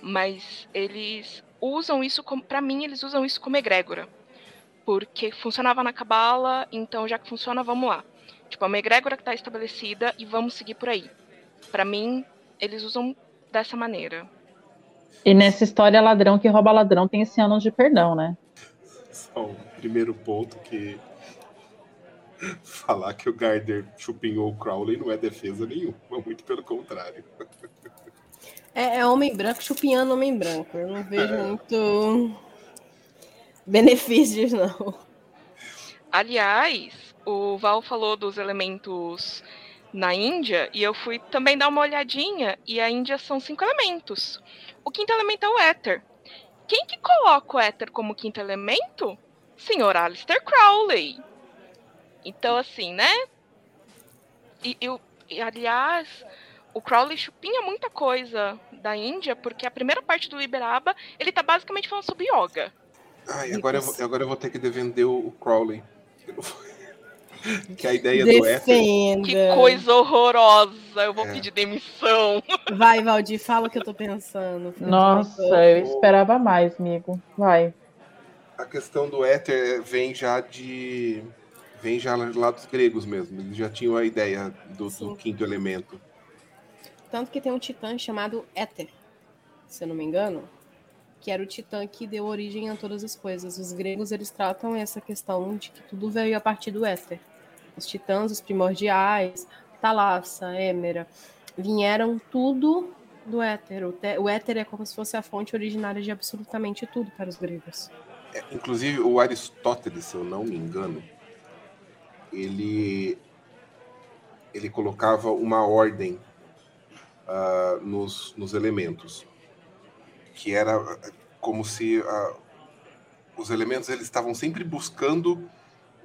Mas eles usam isso como. Pra mim, eles usam isso como egrégora porque funcionava na cabala, então já que funciona, vamos lá. Tipo, é uma egrégora que está estabelecida e vamos seguir por aí. Para mim, eles usam dessa maneira. E nessa história, ladrão que rouba ladrão tem esse ano de perdão, né? Só o primeiro ponto que falar que o Gardner chupinhou o Crowley não é defesa nenhuma, muito pelo contrário. É, é homem branco chupinhando homem branco. Eu não vejo é. muito benefícios, não. Aliás, o Val falou dos elementos na Índia e eu fui também dar uma olhadinha e a Índia são cinco elementos. O quinto elemento é o éter. Quem que coloca o éter como quinto elemento? Senhor Alistair Crowley. Então, assim, né? E, eu, e, aliás, o Crowley chupinha muita coisa da Índia, porque a primeira parte do Liberaba, ele tá basicamente falando sobre yoga. Ai, agora eu, vou, agora eu vou ter que defender o Crowley. [laughs] Que a ideia Defenda. do Éter... Que coisa horrorosa. Eu vou é. pedir demissão. [laughs] Vai, Valdir, fala o que eu tô pensando. Nossa, eu esperava mais, amigo. Vai. A questão do éter vem já de. Vem já lá dos gregos mesmo. Eles já tinham a ideia do, do quinto elemento. Tanto que tem um titã chamado Éter, se eu não me engano, que era o Titã que deu origem a todas as coisas. Os gregos eles tratam essa questão de que tudo veio a partir do éter. Os titãs, os primordiais, Talassa, Êmera, vieram tudo do éter. O, te, o éter é como se fosse a fonte originária de absolutamente tudo para os gregos. É, inclusive, o Aristóteles, se eu não me engano, ele, ele colocava uma ordem uh, nos, nos elementos que era como se uh, os elementos eles estavam sempre buscando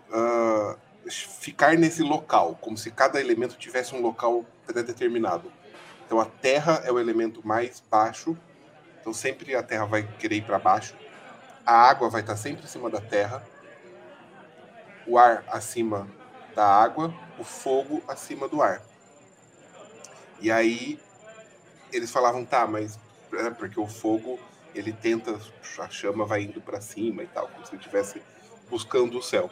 uh, ficar nesse local, como se cada elemento tivesse um local pré-determinado. Então a terra é o elemento mais baixo, então sempre a terra vai querer ir para baixo. A água vai estar sempre em cima da terra, o ar acima da água, o fogo acima do ar. E aí eles falavam, tá, mas é porque o fogo ele tenta, a chama vai indo para cima e tal, como se estivesse buscando o céu.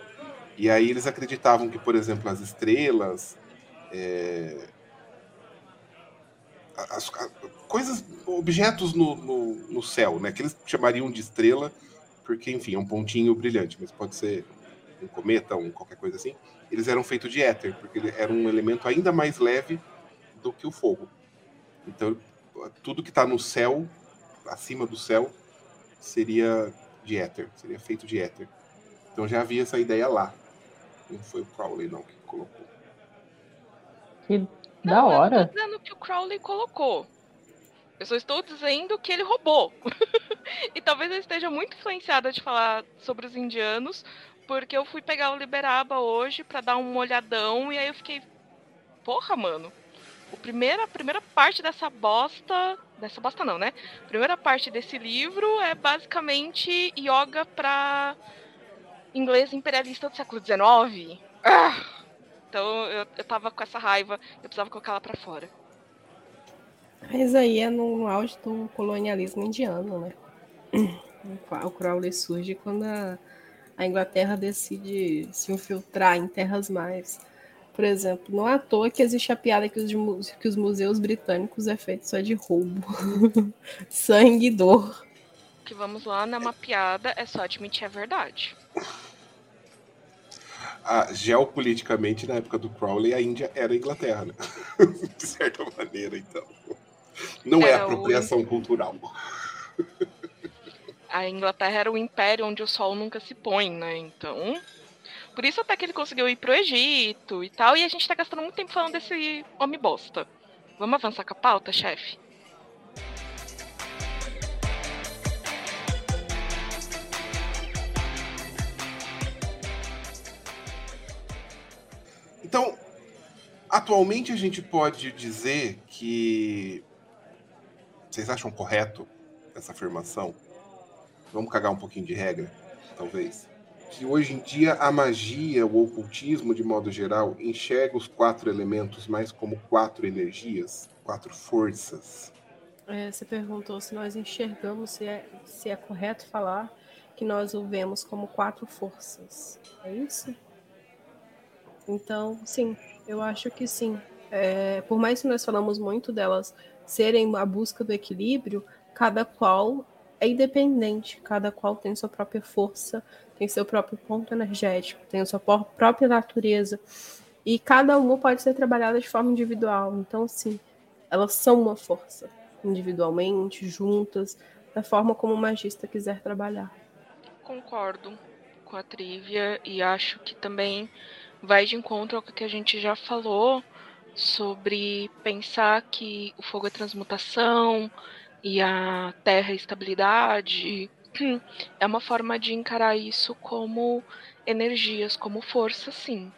E aí eles acreditavam que, por exemplo, as estrelas, é, as, as, coisas, objetos no, no, no, céu, né? Que eles chamariam de estrela, porque, enfim, é um pontinho brilhante, mas pode ser um cometa, um qualquer coisa assim. Eles eram feitos de éter, porque ele era um elemento ainda mais leve do que o fogo. Então, tudo que está no céu, acima do céu, seria de éter, seria feito de éter. Então já havia essa ideia lá. Não foi o Crowley, não, que colocou. Que da hora. Eu não tô dizendo que o Crowley colocou. Eu só estou dizendo que ele roubou. [laughs] e talvez eu esteja muito influenciada de falar sobre os indianos, porque eu fui pegar o Liberaba hoje para dar um olhadão e aí eu fiquei, porra, mano. O primeira, a primeira parte dessa bosta, dessa bosta não, né? A primeira parte desse livro é basicamente yoga para inglês imperialista do século XIX. Ah! Então eu, eu tava com essa raiva, eu precisava colocar ela pra fora. Mas aí é no auge do colonialismo indiano, né? O Crowley surge quando a, a Inglaterra decide se infiltrar em terras mais. Por exemplo, não é à toa que existe a piada que os, que os museus britânicos é feito só de roubo, [laughs] sangue e dor. Que vamos lá, não é uma piada, é só admitir a verdade a, geopoliticamente, na época do Crowley, a Índia era a Inglaterra, né? [laughs] De certa maneira, então. Não é, é apropriação o... cultural. A Inglaterra era o império onde o sol nunca se põe, né? Então. Por isso até que ele conseguiu ir pro Egito e tal. E a gente tá gastando muito tempo falando desse homem bosta. Vamos avançar com a pauta, chefe? Atualmente a gente pode dizer que. Vocês acham correto essa afirmação? Vamos cagar um pouquinho de regra, talvez. Que hoje em dia a magia, o ocultismo, de modo geral, enxerga os quatro elementos mais como quatro energias, quatro forças. É, você perguntou se nós enxergamos, se é, se é correto falar que nós o vemos como quatro forças. É isso? Então, sim, eu acho que sim. É, por mais que nós falamos muito delas serem a busca do equilíbrio, cada qual é independente, cada qual tem sua própria força, tem seu próprio ponto energético, tem sua própria natureza. E cada uma pode ser trabalhada de forma individual. Então, sim, elas são uma força, individualmente, juntas, da forma como o magista quiser trabalhar. Concordo com a trivia e acho que também vai de encontro ao que a gente já falou sobre pensar que o fogo é transmutação e a terra é estabilidade. [clears throat] É uma forma de encarar isso como energias, como força, sim.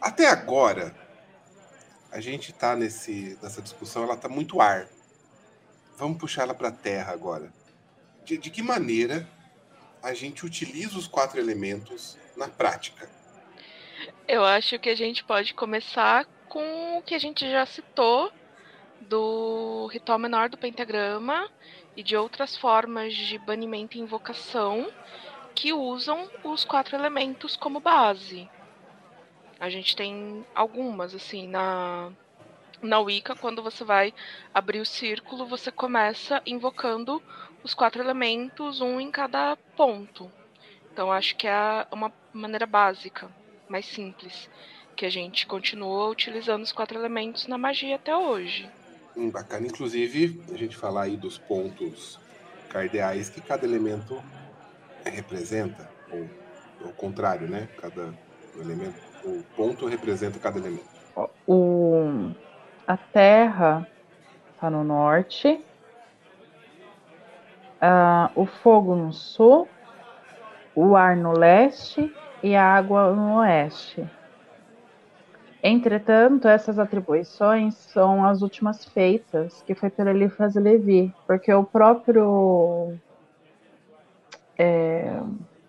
Até agora, a gente está nessa discussão, ela está muito ar. Vamos puxar ela para a terra agora. De, de que maneira a gente utiliza os quatro elementos na prática? Eu acho que a gente pode começar com o que a gente já citou do ritual menor do pentagrama e de outras formas de banimento e invocação que usam os quatro elementos como base. A gente tem algumas, assim, na, na Wicca, quando você vai abrir o círculo, você começa invocando os quatro elementos, um em cada ponto. Então, acho que é uma maneira básica mais simples, que a gente continua utilizando os quatro elementos na magia até hoje. Hum, bacana, inclusive, a gente falar aí dos pontos cardeais que cada elemento representa, ou ao contrário, né? Cada elemento, o ponto representa cada elemento. O, a Terra está no norte, uh, o fogo no sul, o ar no leste e a água no oeste. Entretanto, essas atribuições são as últimas feitas, que foi pelo Eliphas Levi, porque o próprio. É,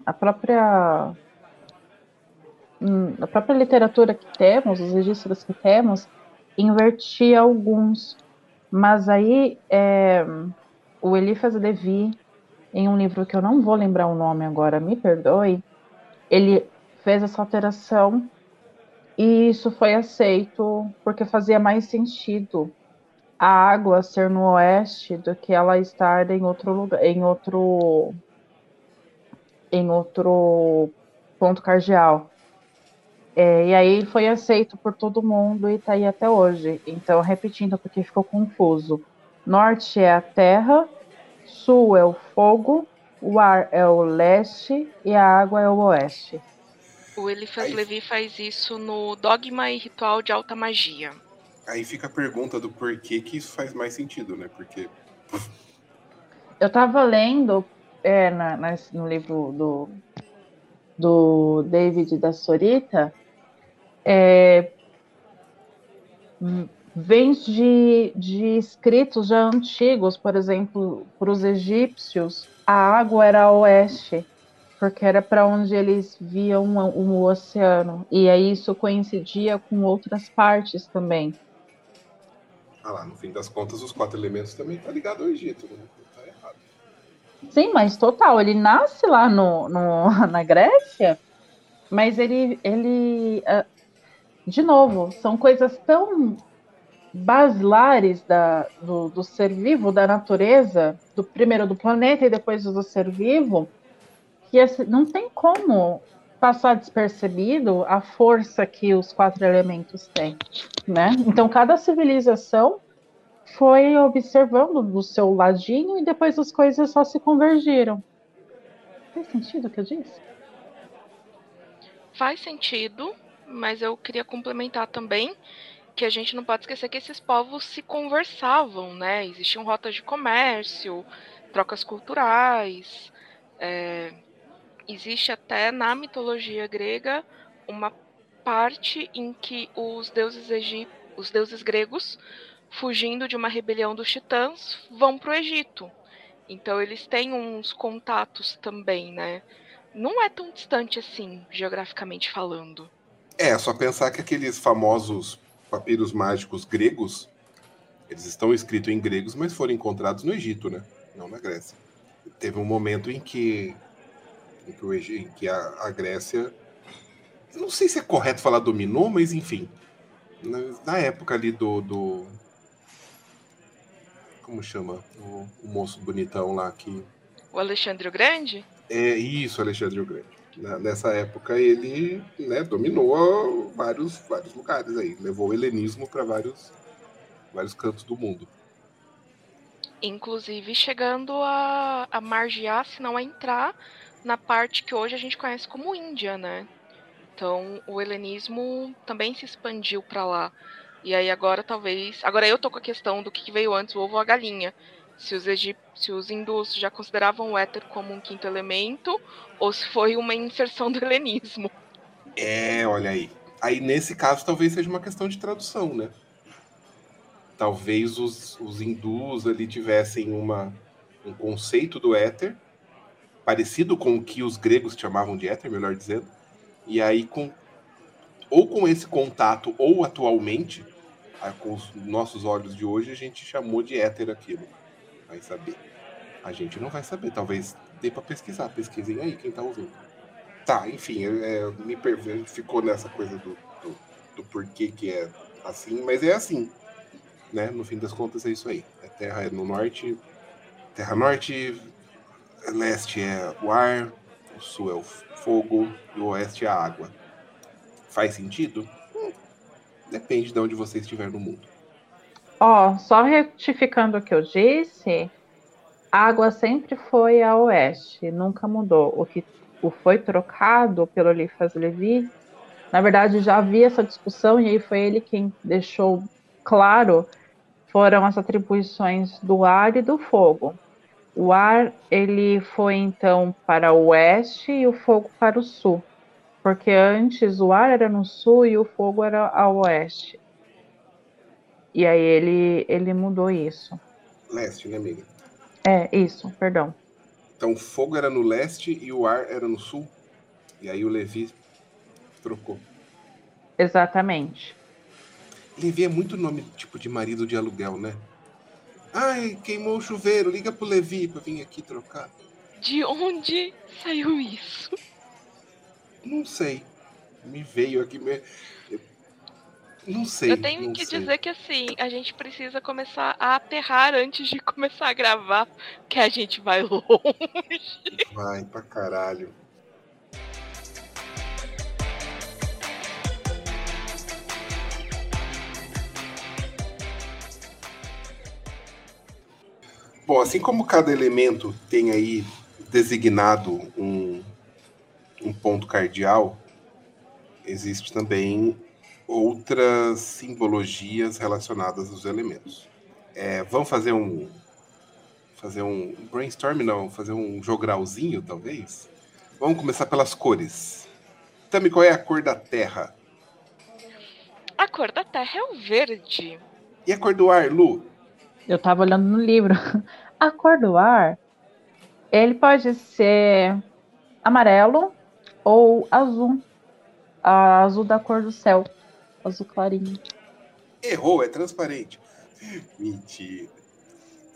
a própria. Hum, a própria literatura que temos, os registros que temos, invertia alguns. Mas aí é, o Eliphas Levi, em um livro que eu não vou lembrar o nome agora, me perdoe, ele fez essa alteração e isso foi aceito porque fazia mais sentido a água ser no oeste do que ela estar em outro lugar, em outro em outro ponto cardeal. É, e aí foi aceito por todo mundo e está aí até hoje. Então, repetindo, porque ficou confuso. Norte é a terra, sul é o fogo, o ar é o leste e a água é o oeste. O Eliphas aí... Levi faz isso no Dogma e Ritual de Alta Magia. Aí fica a pergunta do porquê que isso faz mais sentido, né? Porque. Eu tava lendo é, na, na, no livro do, do David da Sorita, é, vem de, de escritos já antigos, por exemplo, para os egípcios, a água era a oeste porque era para onde eles viam o, oceano. E aí isso coincidia com outras partes também. Ah lá, no fim das contas, os quatro elementos também tá ligado ao Egito, né? Tá errado. Sim, mas total, ele nasce lá no, no [laughs] na Grécia, mas ele, ele uh, de novo, são coisas tão basilares da, do, do ser vivo, da natureza, do primeiro do planeta e depois do ser vivo, que assim, não tem como passar despercebido a força que os quatro elementos têm, né? Então cada civilização foi observando do seu ladinho e depois as coisas só se convergiram. Faz sentido o que eu disse? Faz sentido, mas eu queria complementar também que a gente não pode esquecer que esses povos se conversavam, né? Existiam rotas de comércio, trocas culturais, é, existe até na mitologia grega uma parte em que os deuses os deuses gregos, fugindo de uma rebelião dos titãs, vão para o Egito. Então eles têm uns contatos também, né? Não é tão distante assim, geograficamente falando. É, só pensar que aqueles famosos papiros mágicos gregos, eles estão escritos em gregos, mas foram encontrados no Egito, né? Não na Grécia. Teve um momento em que em que, o, em que a, a Grécia, não sei se é correto falar dominou, mas enfim, na, na época ali do, do como chama o, o, moço bonitão lá que o Alexandre o Grande? É isso, Alexandre o Grande. Na, nessa época ele né, dominou vários vários lugares aí, levou o helenismo para vários vários cantos do mundo. Inclusive chegando a, a margear, se não a entrar na parte que hoje a gente conhece como Índia, né? Então, o helenismo também se expandiu para lá. E aí agora talvez, agora eu tô com a questão do que veio antes, o ovo ou a galinha. Se os egípcios, os hindus já consideravam o éter como um quinto elemento ou se foi uma inserção do helenismo. É, olha aí. Aí nesse caso talvez seja uma questão de tradução, né? Talvez os, os hindus ali tivessem uma, um conceito do éter parecido com o que os gregos chamavam de éter, melhor dizendo. E aí, com, ou com esse contato, ou atualmente, com os nossos olhos de hoje, a gente chamou de éter aquilo. Vai saber. A gente não vai saber. Talvez dê para pesquisar. Pesquisem aí, quem tá ouvindo. Tá, enfim, é, me ficou nessa coisa do, do, do, porquê que é assim, mas é assim. Né? No fim das contas, é isso aí. A terra é no norte, terra norte, leste é o ar, o sul é o fogo e o oeste é a água. Faz sentido? Hum, depende de onde você estiver no mundo. Ó, só retificando o que eu disse, a água sempre foi a oeste, nunca mudou. O que o foi trocado pelo Eliphas Levi, na verdade já havia essa discussão e aí foi ele quem deixou claro foram as atribuições do ar e do fogo. O ar ele foi então para o oeste e o fogo para o sul. Porque antes o ar era no sul e o fogo era ao oeste. E aí ele, ele mudou isso. Leste, né, amiga? É, isso, perdão. Então o fogo era no leste e o ar era no sul. E aí o Levi trocou. Exatamente. Levi é muito nome tipo de marido de aluguel, né? Ai, queimou o chuveiro, liga pro Levi pra vir aqui trocar. De onde saiu isso? Não sei. Me veio aqui. Me... Não sei. Eu tenho que sei. dizer que assim, a gente precisa começar a aterrar antes de [laughs] começar a gravar, que a gente vai [laughs] longe. Vai pra caralho. Bom, assim como cada elemento tem aí designado um, um ponto cardial, existe também outras simbologias relacionadas aos elementos. É, vamos fazer um fazer um brainstorm não, fazer um jogralzinho talvez. Vamos começar pelas cores. Tami, qual é a cor da Terra? A cor da Terra é o verde. E a cor do ar, Lu? Eu tava olhando no livro. [laughs] A cor do ar, ele pode ser amarelo ou azul. A azul da cor do céu. Azul clarinho. Errou, é transparente. Mentira.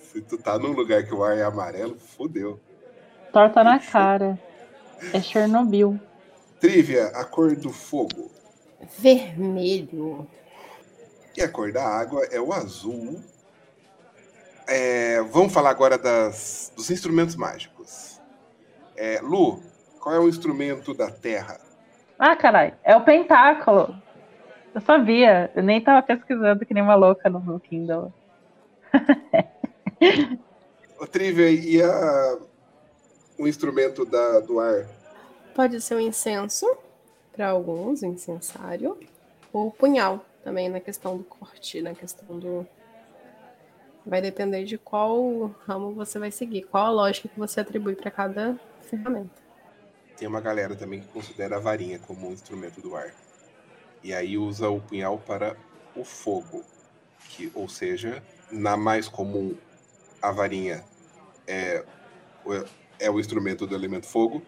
Se tu tá num lugar que o ar é amarelo, fodeu. Torta na cara. É Chernobyl. Trivia, a cor do fogo. Vermelho. E a cor da água é o azul. É, vamos falar agora das, dos instrumentos mágicos. É, Lu, qual é o instrumento da Terra? Ah, caralho, é o pentáculo. Eu sabia, eu nem tava pesquisando que nem uma louca no Kindle. [laughs] o Trivia, e a, o instrumento da, do ar? Pode ser o incenso, para alguns, o incensário, ou o punhal, também na questão do corte, na questão do. Vai depender de qual ramo você vai seguir, qual a lógica que você atribui para cada ferramenta. Tem uma galera também que considera a varinha como um instrumento do ar. E aí usa o punhal para o fogo, que, ou seja, na mais comum a varinha é, é o instrumento do elemento fogo,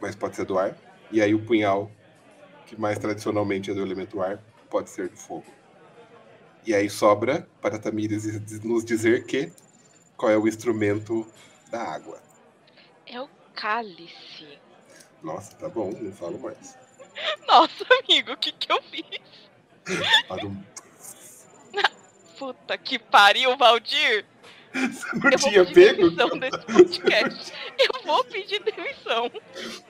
mas pode ser do ar. E aí o punhal, que mais tradicionalmente é do elemento ar, pode ser do fogo. E aí sobra para Tamires nos dizer que qual é o instrumento da água. É o cálice. Nossa, tá bom, não falo mais. [laughs] Nossa, amigo, o que que eu fiz? Puta que pariu, Valdir! Você não eu tinha vou pedir pego? Eu vou pedir demissão.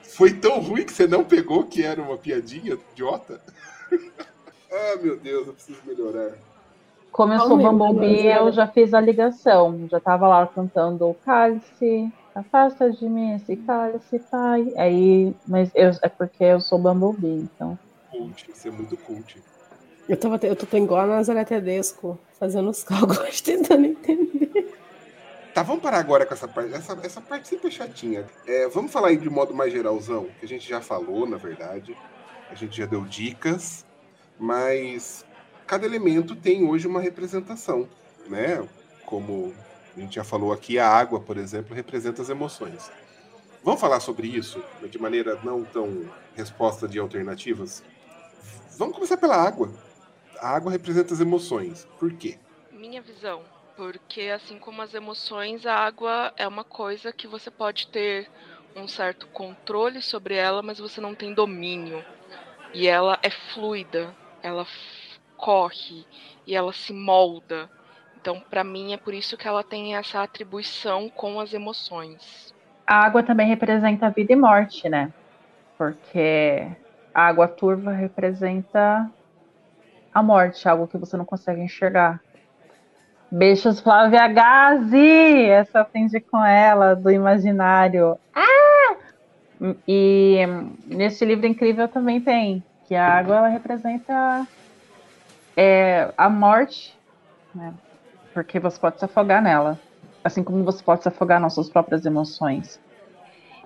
Foi tão ruim que você não pegou que era uma piadinha idiota? ah, meu Deus, eu preciso melhorar. Como eu sou Bumblebee, eu já fiz a ligação. Já tava lá cantando o cálice, afasta de mim esse cálice, pai. Aí, mas eu, é porque eu sou Bumblebee, então. Cult, você é muito cult. Eu, tava, eu tô igual a Nazaré Tedesco, fazendo os [laughs] cálculos, tentando entender. Tá, vamos parar agora com essa parte. Essa, essa parte sempre é chatinha. É, vamos falar aí de modo mais geralzão, que a gente já falou, na verdade. A gente já deu dicas, mas cada elemento tem hoje uma representação, né? Como a gente já falou aqui, a água, por exemplo, representa as emoções. Vamos falar sobre isso de maneira não tão resposta de alternativas? Vamos começar pela água. A água representa as emoções. Por quê? Minha visão. Porque assim como as emoções, a água é uma coisa que você pode ter um certo controle sobre ela, mas você não tem domínio. E ela é fluida, ela corre e ela se molda. Então, para mim, é por isso que ela tem essa atribuição com as emoções. A água também representa vida e morte, né? Porque a água turva representa a morte, algo que você não consegue enxergar. Beijos, Flávia Gazi! Essa aprendi com ela, do imaginário. Ah! E nesse livro incrível também tem que a água ela representa é, a morte, né? Porque você pode se afogar nela, assim como você pode se afogar nas suas próprias emoções.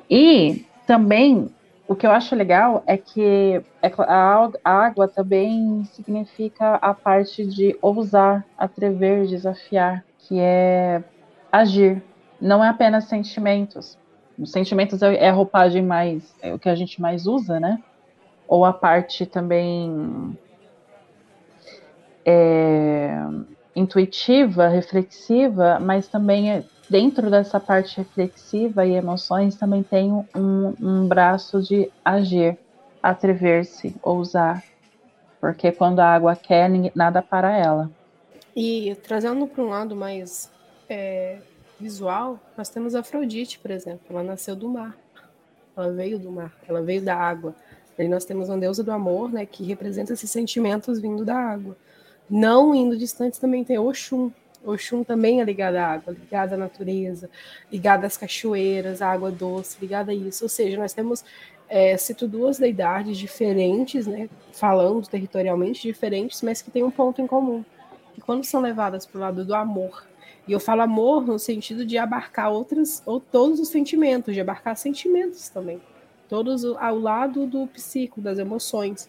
E também o que eu acho legal é que é a água também significa a parte de ousar, atrever, desafiar, que é agir. Não é apenas sentimentos. Os sentimentos é, é a roupagem mais, é o que a gente mais usa, né? Ou a parte também é, intuitiva, reflexiva, mas também é dentro dessa parte reflexiva e emoções também tem um, um braço de agir, atrever-se, ousar. Porque quando a água quer, nada para ela. E trazendo para um lado mais é, visual, nós temos Afrodite, por exemplo. Ela nasceu do mar. Ela veio do mar, ela veio da água. Aí nós temos uma deusa do amor, né, que representa esses sentimentos vindo da água. Não indo distantes também tem Oxum, Oxum também é ligado à água, ligado à natureza, ligado às cachoeiras, à água doce, ligado a isso. Ou seja, nós temos, é, cito duas deidades diferentes, né, falando territorialmente diferentes, mas que têm um ponto em comum. E quando são levadas para o lado do amor, e eu falo amor no sentido de abarcar outras, ou todos os sentimentos, de abarcar sentimentos também, todos ao lado do psico, das emoções.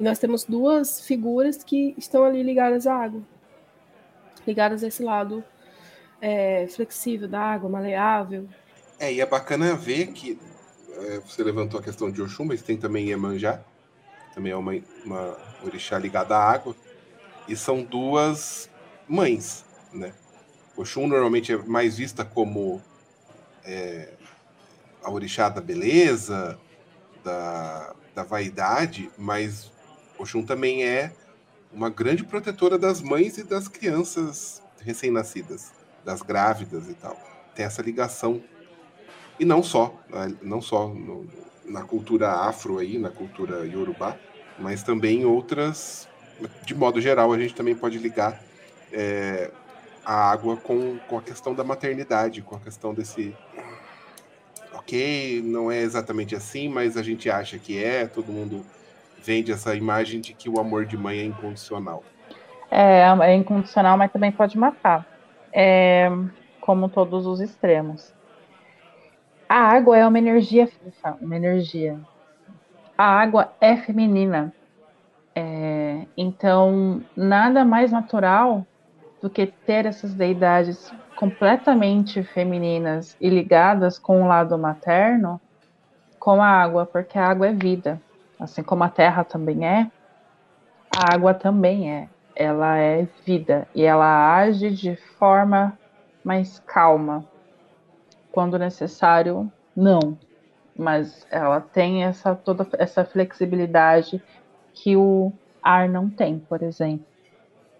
E nós temos duas figuras que estão ali ligadas à água, ligadas a esse lado é, flexível da água, maleável. É, e é bacana ver que é, você levantou a questão de Oxum, mas tem também Iemanjá, também é uma, uma orixá ligada à água, e são duas mães, né? Oxum normalmente é mais vista como é, a orixá da beleza, da, da vaidade, mas Oxum também é uma grande protetora das mães e das crianças recém-nascidas, das grávidas e tal. Tem essa ligação. E não só, né, não só no, na cultura afro aí, na cultura iorubá, mas também outras, de modo geral, a gente também pode ligar é, a água com, com a questão da maternidade, com a questão desse. Ok, não é exatamente assim, mas a gente acha que é, todo mundo vende essa imagem de que o amor de mãe é incondicional. É, é incondicional, mas também pode matar. É, como todos os extremos. A água é uma energia, uma energia. A água é feminina. É, então, nada mais natural do que ter essas deidades completamente femininas e ligadas com o lado materno com a água, porque a água é vida. Assim como a terra também é, a água também é. Ela é vida e ela age de forma mais calma. Quando necessário, não. Mas ela tem essa toda essa flexibilidade que o ar não tem, por exemplo.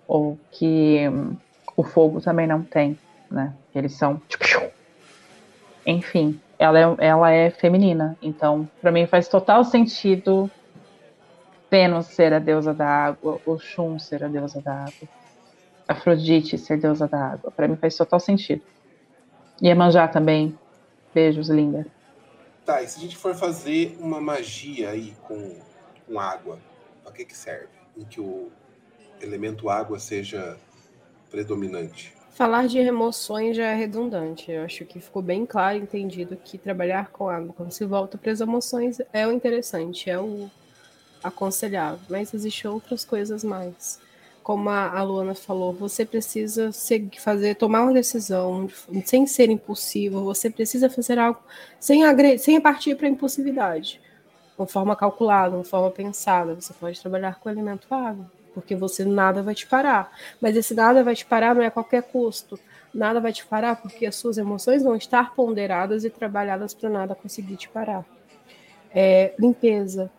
Ou que hum, o fogo também não tem, né? Eles são tipo, [laughs] enfim, ela é, ela é feminina. Então, para mim faz total sentido Vênus ser a deusa da água, Oxum ser a deusa da água, Afrodite ser deusa da água. Para mim faz total sentido. Iemanjá também. Beijos, linda. Tá, e se a gente for fazer uma magia aí com, com água, para que que serve? Em que o elemento água seja predominante? Falar de remoções já é redundante. Eu acho que ficou bem claro, entendido que trabalhar com água, quando se volta para as emoções, é o interessante, é o aconselhável. Mas existem outras coisas mais. Como a, Luana falou, você precisa fazer, tomar uma decisão sem ser impulsivo, você precisa fazer algo sem, sem partir para a impulsividade. Uma forma calculada, uma forma pensada. Você pode trabalhar com alimento água porque você nada vai te parar. Mas esse nada vai te parar não é a qualquer custo. Nada vai te parar porque as suas emoções vão estar ponderadas e trabalhadas para nada conseguir te parar. É, limpeza.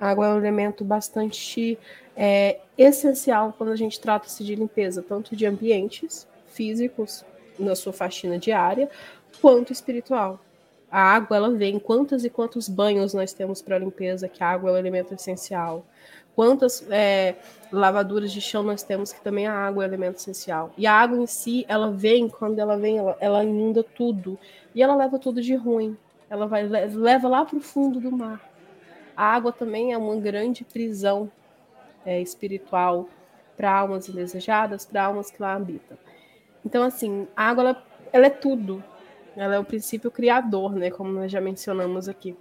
A água é um elemento bastante é, essencial quando a gente trata-se de limpeza, tanto de ambientes físicos, na sua faxina diária, quanto espiritual. A água, ela vem, quantos e quantos banhos nós temos para limpeza, que a água é um elemento essencial quantas é, lavaduras de chão nós temos, que também a água é elemento essencial. E a água em si, ela vem, quando ela vem, ela, ela inunda tudo. E ela leva tudo de ruim. Ela vai, leva lá para o fundo do mar. A água também é uma grande prisão é, espiritual para almas indesejadas, para almas que lá habitam. Então, assim, a água, ela, ela é tudo. Ela é o princípio criador, né? Como nós já mencionamos aqui.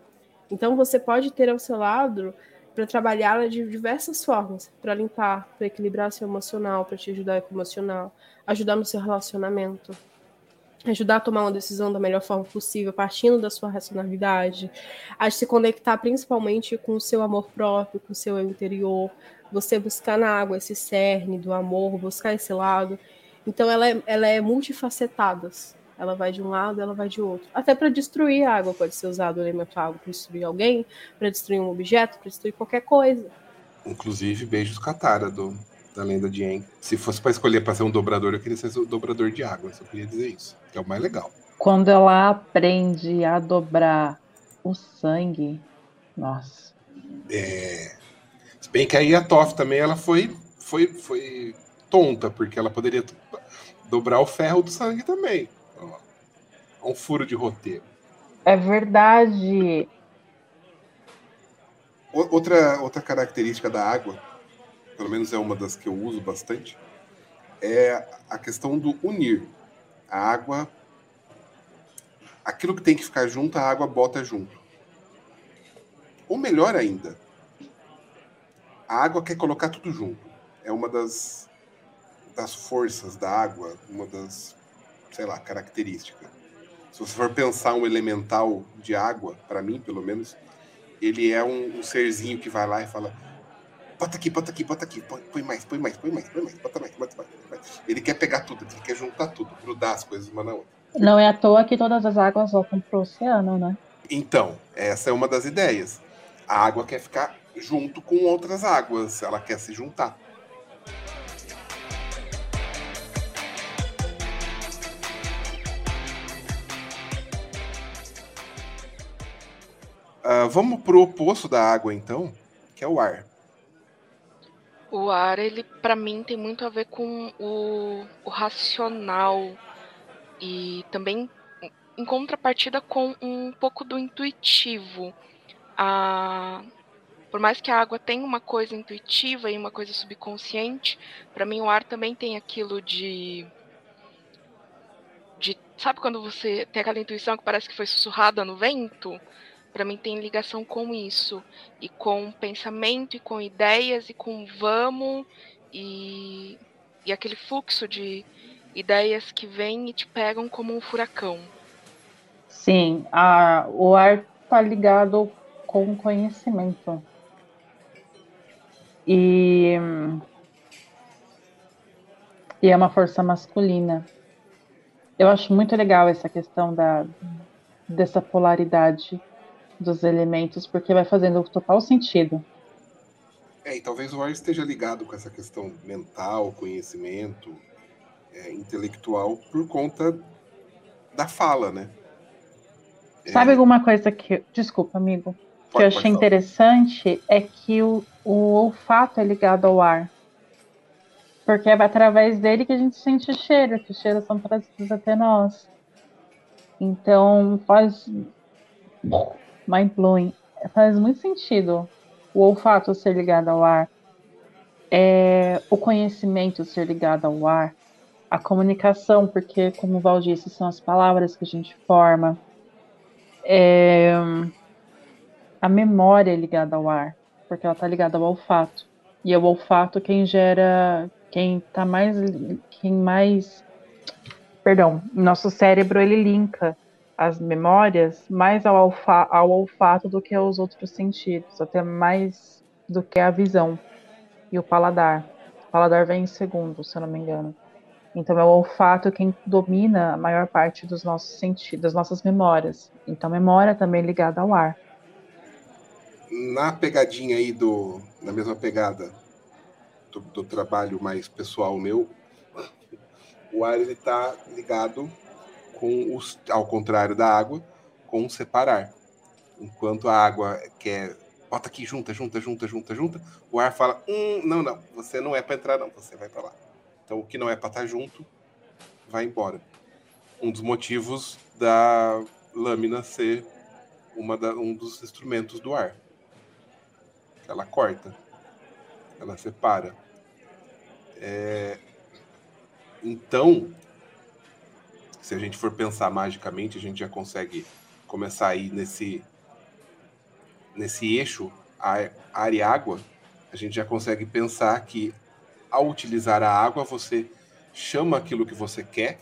Então você pode ter ao seu lado para trabalhá-la de diversas formas, para limpar, para equilibrar seu emocional, para te ajudar com o emocional, ajudar no seu relacionamento, ajudar a tomar uma decisão da melhor forma possível, partindo da sua racionalidade, a se conectar principalmente com o seu amor próprio, com o seu interior, você buscar na água esse cerne do amor, buscar esse lado. Então ela é, ela é multifacetada. Ela vai de um lado, ela vai de outro. Até para destruir a água pode ser usado o elemento água para destruir alguém, para destruir um objeto, para destruir qualquer coisa. Inclusive, beijos Katara do, da lenda de Aang. Se fosse para escolher para ser um dobrador, eu queria ser um dobrador de água. Só queria dizer isso, que é o mais legal. Quando ela aprende a dobrar o sangue, nossa. É. Se bem que aí a Toff também ela foi, foi, foi tonta, porque ela poderia dobrar o ferro do sangue também um furo de roteiro. É verdade. Outra, outra característica da água, pelo menos é uma das que eu uso bastante, é a questão do unir. A água. Aquilo que tem que ficar junto, a água bota junto. Ou melhor ainda, a água quer colocar tudo junto. É uma das, das forças da água, uma das, sei lá, características se você for pensar um elemental de água, para mim, pelo menos, ele é um, um, serzinho que vai lá e fala: bota aqui, bota aqui, bota aqui, põe, mais, põe mais, põe mais, põe mais, bota mais, bota mais, bota mais. Ele quer pegar tudo, ele quer juntar tudo, grudar as coisas uma na outra. Não é à toa que todas as águas voltam pro oceano, né? Então, essa é uma das ideias. A água quer ficar junto com outras águas, ela quer se juntar. Uh, vamos pro oposto da água, então, que é o ar. O ar, ele, para mim, tem muito a ver com o, o racional e também em contrapartida com um pouco do intuitivo. A, por mais que a água tenha uma coisa intuitiva e uma coisa subconsciente, para mim o ar também tem aquilo de de sabe quando você tem aquela intuição que parece que foi sussurrada no vento? Para mim tem ligação com isso e com pensamento e com ideias e com vamos e, e aquele fluxo de ideias que vêm e te pegam como um furacão. Sim, a, o ar está ligado com conhecimento. E, e é uma força masculina. Eu acho muito legal essa questão da, dessa polaridade dos elementos, porque vai fazendo total sentido. É, e talvez o ar esteja ligado com essa questão mental, conhecimento, é, intelectual, por conta da fala, né? É... Sabe alguma coisa que. Desculpa, amigo. Pode, que eu achei interessante é que o, o olfato é ligado ao ar. Porque é através dele que a gente sente o cheiro, que os cheiros são trazidos até nós. Então faz mind blowing. Faz muito sentido o olfato ser ligado ao ar, é, o conhecimento ser ligado ao ar, a comunicação, porque, como o Val disse, são as palavras que a gente forma, é, a memória é ligada ao ar, porque ela está ligada ao olfato. E é o olfato quem gera, quem tá mais, quem mais, perdão, nosso cérebro ele linka as memórias mais ao, alfa, ao olfato do que aos outros sentidos, até mais do que a visão e o paladar. O paladar vem em segundo, se eu não me engano. Então é o olfato quem domina a maior parte dos nossos sentidos, das nossas memórias. Então memória também ligada ao ar. Na pegadinha aí do, na mesma pegada do, do trabalho mais pessoal meu, o ar ele está ligado com os, ao contrário da água, com separar. Enquanto a água quer bota aqui junta, junta, junta, junta, junta, o ar fala, hum, não, não, você não é para entrar não, você vai para lá. Então o que não é para estar tá junto vai embora. Um dos motivos da lâmina ser uma da, um dos instrumentos do ar. Ela corta, ela separa. É... Então, se a gente for pensar magicamente, a gente já consegue começar aí nesse nesse eixo ar e água, a gente já consegue pensar que ao utilizar a água, você chama aquilo que você quer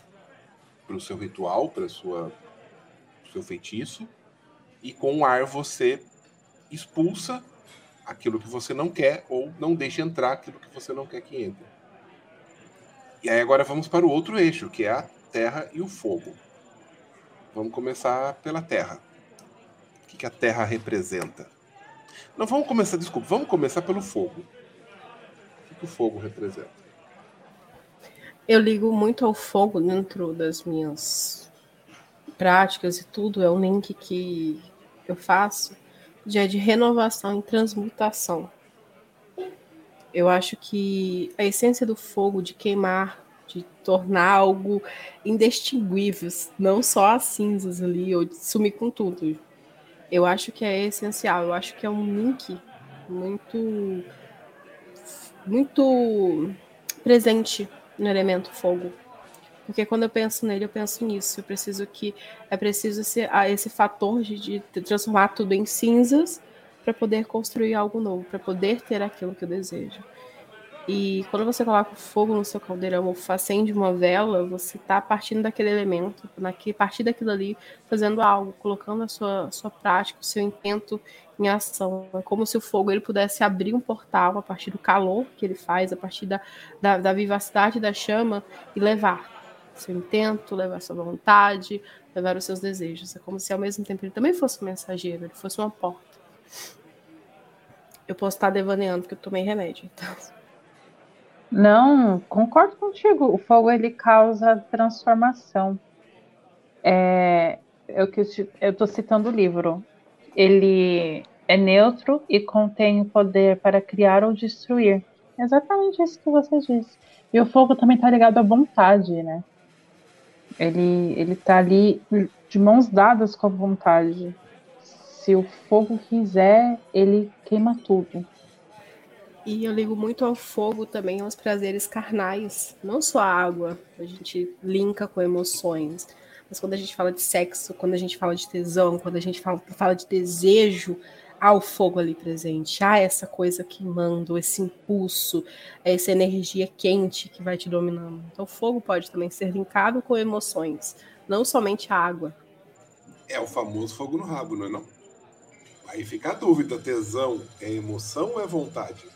para o seu ritual, para sua seu feitiço, e com o ar você expulsa aquilo que você não quer ou não deixa entrar aquilo que você não quer que entre. E aí agora vamos para o outro eixo, que é a terra e o fogo. Vamos começar pela terra. O que, que a terra representa? Não, vamos começar, desculpa, vamos começar pelo fogo. O que, que o fogo representa? Eu ligo muito ao fogo dentro das minhas práticas e tudo. É um link que eu faço de, de renovação e transmutação. Eu acho que a essência do fogo, de queimar, de tornar algo indistinguível, não só as cinzas ali, ou de sumir com tudo. Eu acho que é essencial. Eu acho que é um link muito, muito presente no elemento fogo. Porque quando eu penso nele, eu penso nisso. Eu preciso que é preciso esse, esse fator de, de transformar tudo em cinzas para poder construir algo novo, para poder ter aquilo que eu desejo. E quando você coloca fogo no seu caldeirão ou acende uma vela, você está partindo daquele elemento, a partir daquilo ali, fazendo algo, colocando a sua, sua prática, o seu intento em ação. É como se o fogo ele pudesse abrir um portal a partir do calor que ele faz, a partir da, da, da vivacidade da chama e levar seu intento, levar sua vontade, levar os seus desejos. É como se ao mesmo tempo ele também fosse um mensageiro, ele fosse uma porta. Eu posso estar devaneando porque eu tomei remédio. Então. Não, concordo contigo. O fogo ele causa transformação. É, eu estou citando o livro. Ele é neutro e contém o poder para criar ou destruir. exatamente isso que você disse. E o fogo também está ligado à vontade, né? Ele ele está ali de mãos dadas com a vontade. Se o fogo quiser, ele queima tudo. E eu ligo muito ao fogo também, aos prazeres carnais, não só a água, a gente linka com emoções. Mas quando a gente fala de sexo, quando a gente fala de tesão, quando a gente fala, fala de desejo, há o fogo ali presente, há essa coisa queimando, esse impulso, essa energia quente que vai te dominando. Então, o fogo pode também ser linkado com emoções, não somente a água. É o famoso fogo no rabo, não é não? Aí fica a dúvida, tesão é emoção ou é vontade?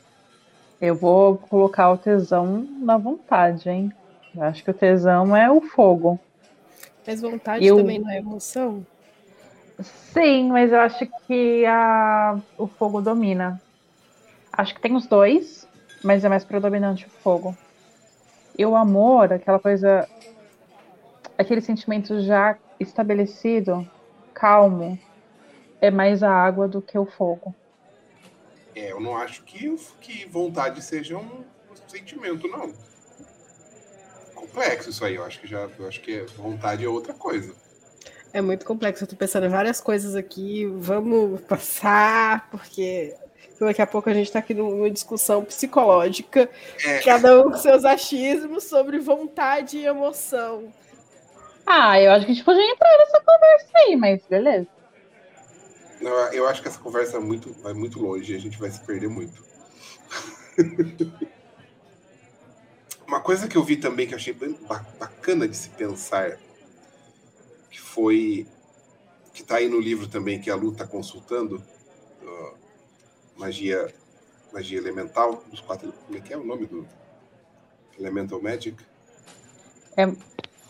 Eu vou colocar o tesão na vontade, hein? Eu acho que o tesão é o fogo. Mas vontade eu... também não é emoção? Sim, mas eu acho que a... o fogo domina. Acho que tem os dois, mas é mais predominante o fogo. E o amor, aquela coisa. aquele sentimento já estabelecido, calmo, é mais a água do que o fogo. É, eu não acho que, que vontade seja um, sentimento, não. Complexo isso aí, eu acho que já. Eu acho que vontade é outra coisa. É muito complexo, eu tô pensando em várias coisas aqui. Vamos passar, porque daqui a pouco a gente está aqui numa discussão psicológica, é. cada um com seus achismos sobre vontade e emoção. Ah, eu acho que a gente podia entrar nessa conversa aí, mas beleza. Não, eu acho que essa conversa é muito, vai muito longe e a gente vai se perder muito. [laughs] Uma coisa que eu vi também que eu achei bacana de se pensar, que foi que está aí no livro também que a Lu está consultando, uh, magia magia elemental dos quatro, como é que é o nome do Elemental Magic? É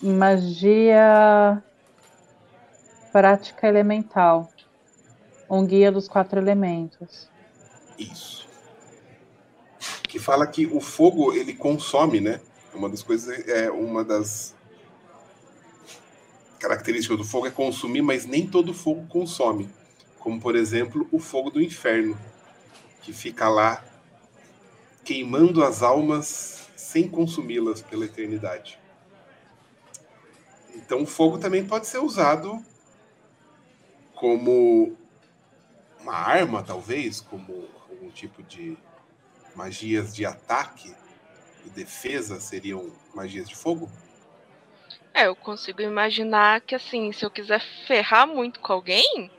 magia prática elemental. Um guia dos quatro elementos. Isso. Que fala que o fogo ele consome, né? Uma das coisas é uma das características do fogo é consumir, mas nem todo fogo consome. Como por exemplo o fogo do inferno, que fica lá queimando as almas sem consumi-las pela eternidade. Então o fogo também pode ser usado como uma arma, talvez, como algum tipo de magias de ataque e defesa seriam magias de fogo? É, eu consigo imaginar que assim, se eu quiser ferrar muito com alguém,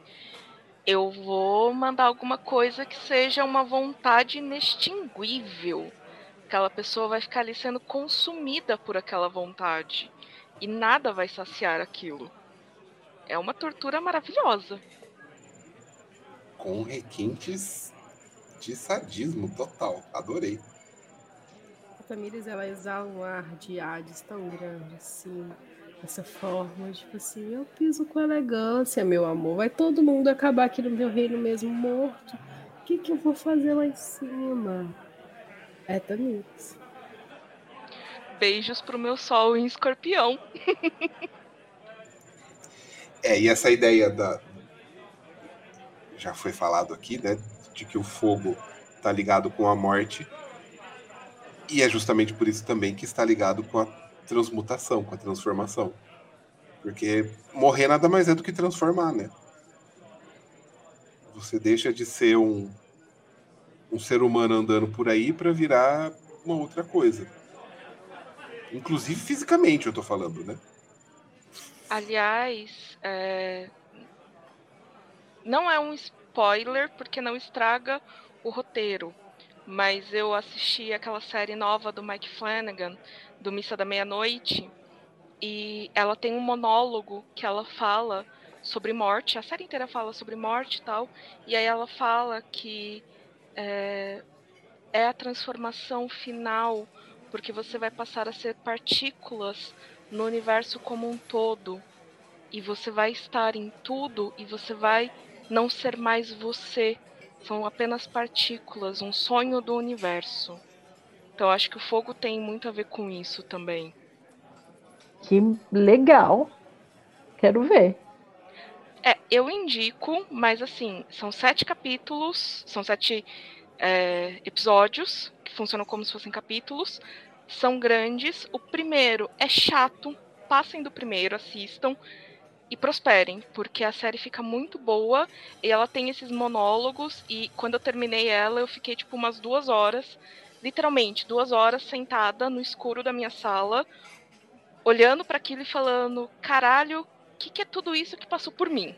eu vou mandar alguma coisa que seja uma vontade inextinguível. Aquela pessoa vai ficar ali sendo consumida por aquela vontade. E nada vai saciar aquilo. É uma tortura maravilhosa. Com requintes de sadismo total. Adorei. A Tamires, ela exala um ar de Hades tão grande assim essa forma, tipo assim, eu piso com elegância, meu amor. Vai todo mundo acabar aqui no meu reino mesmo morto. O que, que eu vou fazer lá em cima? É Tamires. Beijos pro meu sol em escorpião. é, e essa ideia da. Já foi falado aqui, né? De que o fogo tá ligado com a morte. E é justamente por isso também que está ligado com a transmutação, com a transformação. Porque morrer nada mais é do que transformar, né? Você deixa de ser um, um ser humano andando por aí para virar uma outra coisa. Inclusive fisicamente, eu tô falando, né? Aliás, é... não é um spoiler porque não estraga o roteiro, mas eu assisti aquela série nova do Mike Flanagan, do Missa da Meia-Noite, e ela tem um monólogo que ela fala sobre morte, a série inteira fala sobre morte e tal, e aí ela fala que é, é a transformação final, porque você vai passar a ser partículas no universo como um todo, e você vai estar em tudo e você vai não ser mais você, são apenas partículas, um sonho do universo. Então acho que o fogo tem muito a ver com isso também. Que legal. Quero ver. É, eu indico, mas assim, são sete capítulos, são sete é, episódios que funcionam como se fossem capítulos. São grandes. O primeiro é chato. Passem do primeiro, assistam e prosperem, porque a série fica muito boa e ela tem esses monólogos. E quando eu terminei ela, eu fiquei tipo umas duas horas literalmente duas horas sentada no escuro da minha sala, olhando para aquilo e falando: caralho, o que, que é tudo isso que passou por mim?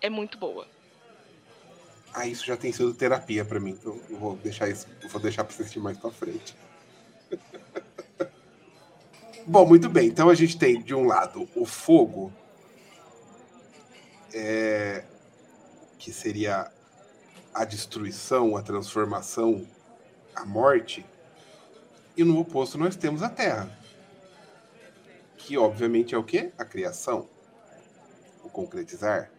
É muito boa. Ah, isso já tem sido terapia para mim, então eu vou deixar isso, vou deixar para assistir mais para frente. [laughs] Bom, muito bem. Então a gente tem de um lado o fogo, é, que seria a destruição, a transformação a morte, e no oposto nós temos a Terra, que obviamente é o que? A criação, o concretizar.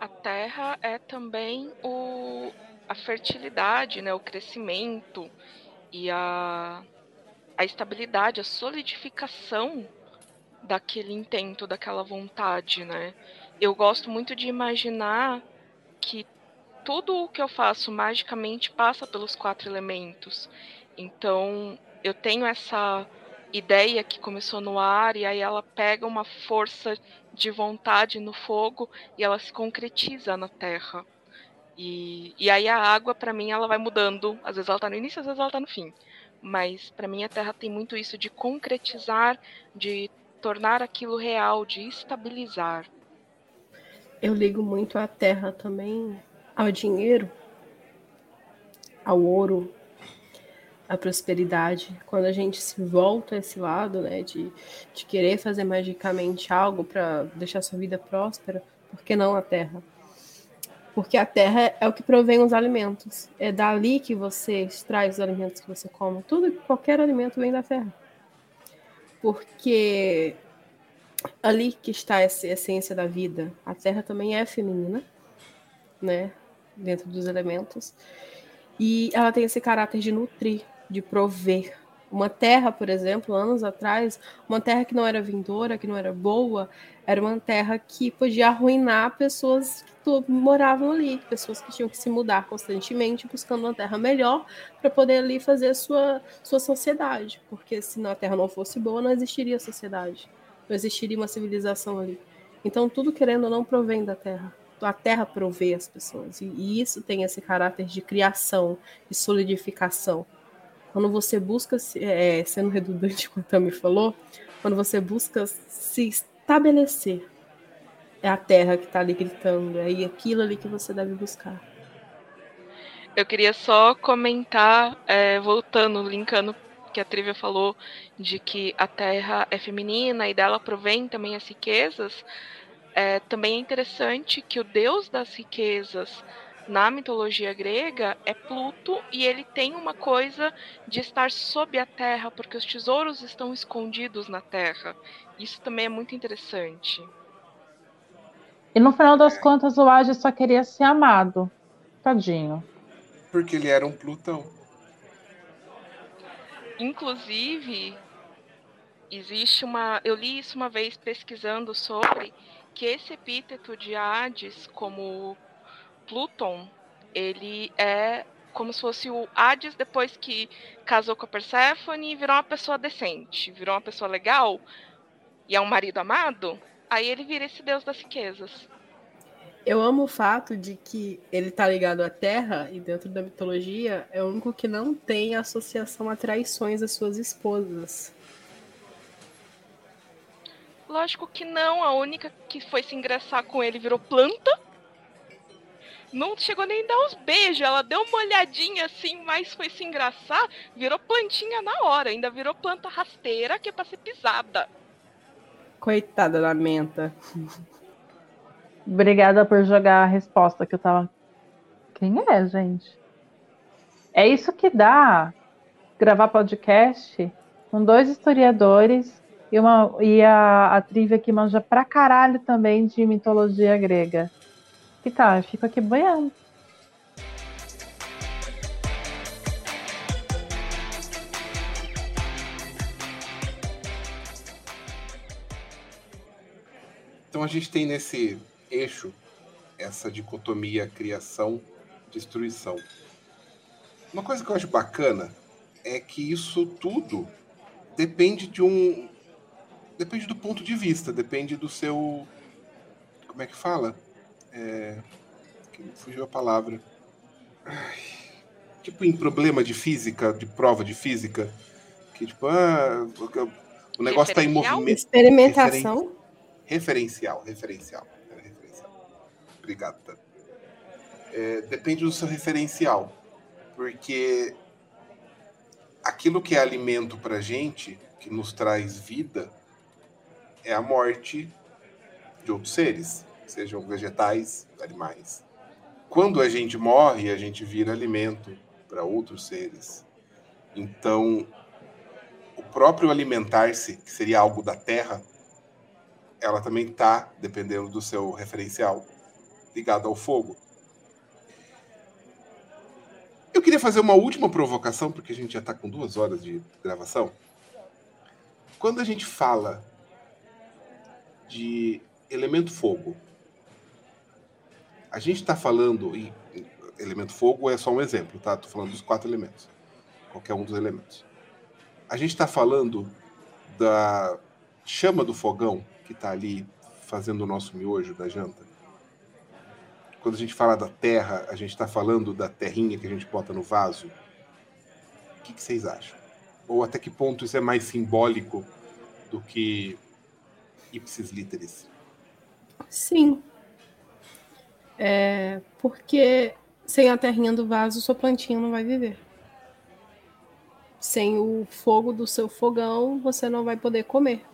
A Terra é também o, a fertilidade, né, o crescimento e a, a estabilidade, a solidificação daquele intento, daquela vontade, né? Eu gosto muito de imaginar que tudo o que eu faço magicamente passa pelos quatro elementos. Então, eu tenho essa ideia que começou no ar e aí ela pega uma força de vontade no fogo e ela se concretiza na terra. E, e aí a água, para mim, ela vai mudando. Às vezes ela está no início, às vezes ela está no fim. Mas para mim a terra tem muito isso de concretizar, de tornar aquilo real, de estabilizar. Eu ligo muito à terra também ao dinheiro, ao ouro, à prosperidade. Quando a gente se volta a esse lado, né, de, de querer fazer magicamente algo para deixar sua vida próspera, por que não a terra? Porque a terra é o que provém os alimentos. É dali que você extrai os alimentos que você come. Tudo, qualquer alimento vem da terra. Porque ali que está essa essência da vida. A terra também é feminina, né? dentro dos elementos. E ela tem esse caráter de nutrir, de prover. Uma terra, por exemplo, anos atrás, uma terra que não era vindoura, que não era boa, era uma terra que podia arruinar pessoas que moravam ali, pessoas que tinham que se mudar constantemente, buscando uma terra melhor para poder ali fazer sua, sua sociedade. Porque se a terra não fosse boa, não existiria sociedade, não existiria uma civilização ali. Então, tudo querendo ou não provém da terra a terra provê as pessoas. E, e isso tem esse caráter de criação, de solidificação. Quando você busca, é, sendo redundante [laughs] com a Tami falou, quando você busca se estabelecer, é a terra que está ali gritando, é aquilo ali que você deve buscar. Eu queria só comentar, é, voltando, linkando que a Trivia falou de que a terra é feminina e dela provém também as riquezas. É, também é interessante que o deus das riquezas na mitologia grega é Pluto e ele tem uma coisa de estar sob a terra, porque os tesouros estão escondidos na terra. Isso também é muito interessante. E no final das contas, o Hades só queria ser amado. Tadinho. Porque ele era um Plutão. Inclusive, existe uma. Eu li isso uma vez pesquisando sobre que esse epíteto de Hades, como Pluton, ele é como se fosse o Hades depois que casou com a Persephone e virou uma pessoa decente, virou uma pessoa legal e é um marido amado, aí ele vira esse deus das riquezas. Eu amo o fato de que ele tá ligado à Terra e dentro da mitologia é o único que não tem associação a traições às suas esposas. Lógico que não, a única que foi se ingressar com ele virou planta não chegou nem a dar uns beijos. Ela deu uma olhadinha assim, mas foi se engraçar, virou plantinha na hora. Ainda virou planta rasteira que é pra ser pisada. Coitada da menta. [laughs] Obrigada por jogar a resposta que eu tava. Quem é, gente? É isso que dá gravar podcast com dois historiadores e, uma, e a, a trivia que manja pra caralho também de mitologia grega. Tal? Eu fico aqui boiando. Então a gente tem nesse eixo essa dicotomia criação-destruição. Uma coisa que eu acho bacana é que isso tudo depende de um. Depende do ponto de vista, depende do seu. Como é que fala? É, fugiu a palavra. Ai, tipo em problema de física, de prova de física, que tipo, ah, o negócio está em movimento. Experimentação. Referencial, referencial. referencial. Obrigado, tá? É, depende do seu referencial, porque aquilo que é alimento para gente, que nos traz vida, é a morte de outros seres sejam vegetais, animais. Quando a gente morre, a gente vira alimento para outros seres. Então, o próprio alimentar-se, que seria algo da terra, ela também está, dependendo do seu referencial, ligado ao fogo. Eu queria fazer uma última provocação, porque a gente já está com duas horas de gravação. Quando a gente fala de elemento fogo, a gente está falando, e elemento fogo é só um exemplo, tá? Estou falando dos quatro elementos, qualquer um dos elementos. A gente está falando da chama do fogão que está ali fazendo o nosso miojo da janta. Quando a gente fala da terra, a gente está falando da terrinha que a gente bota no vaso. O que, que vocês acham? Ou até que ponto isso é mais simbólico do que ipsis literis? Sim, é, porque sem a terrinha do vaso, sua plantinha não vai viver. Sem o fogo do seu fogão, você não vai poder comer.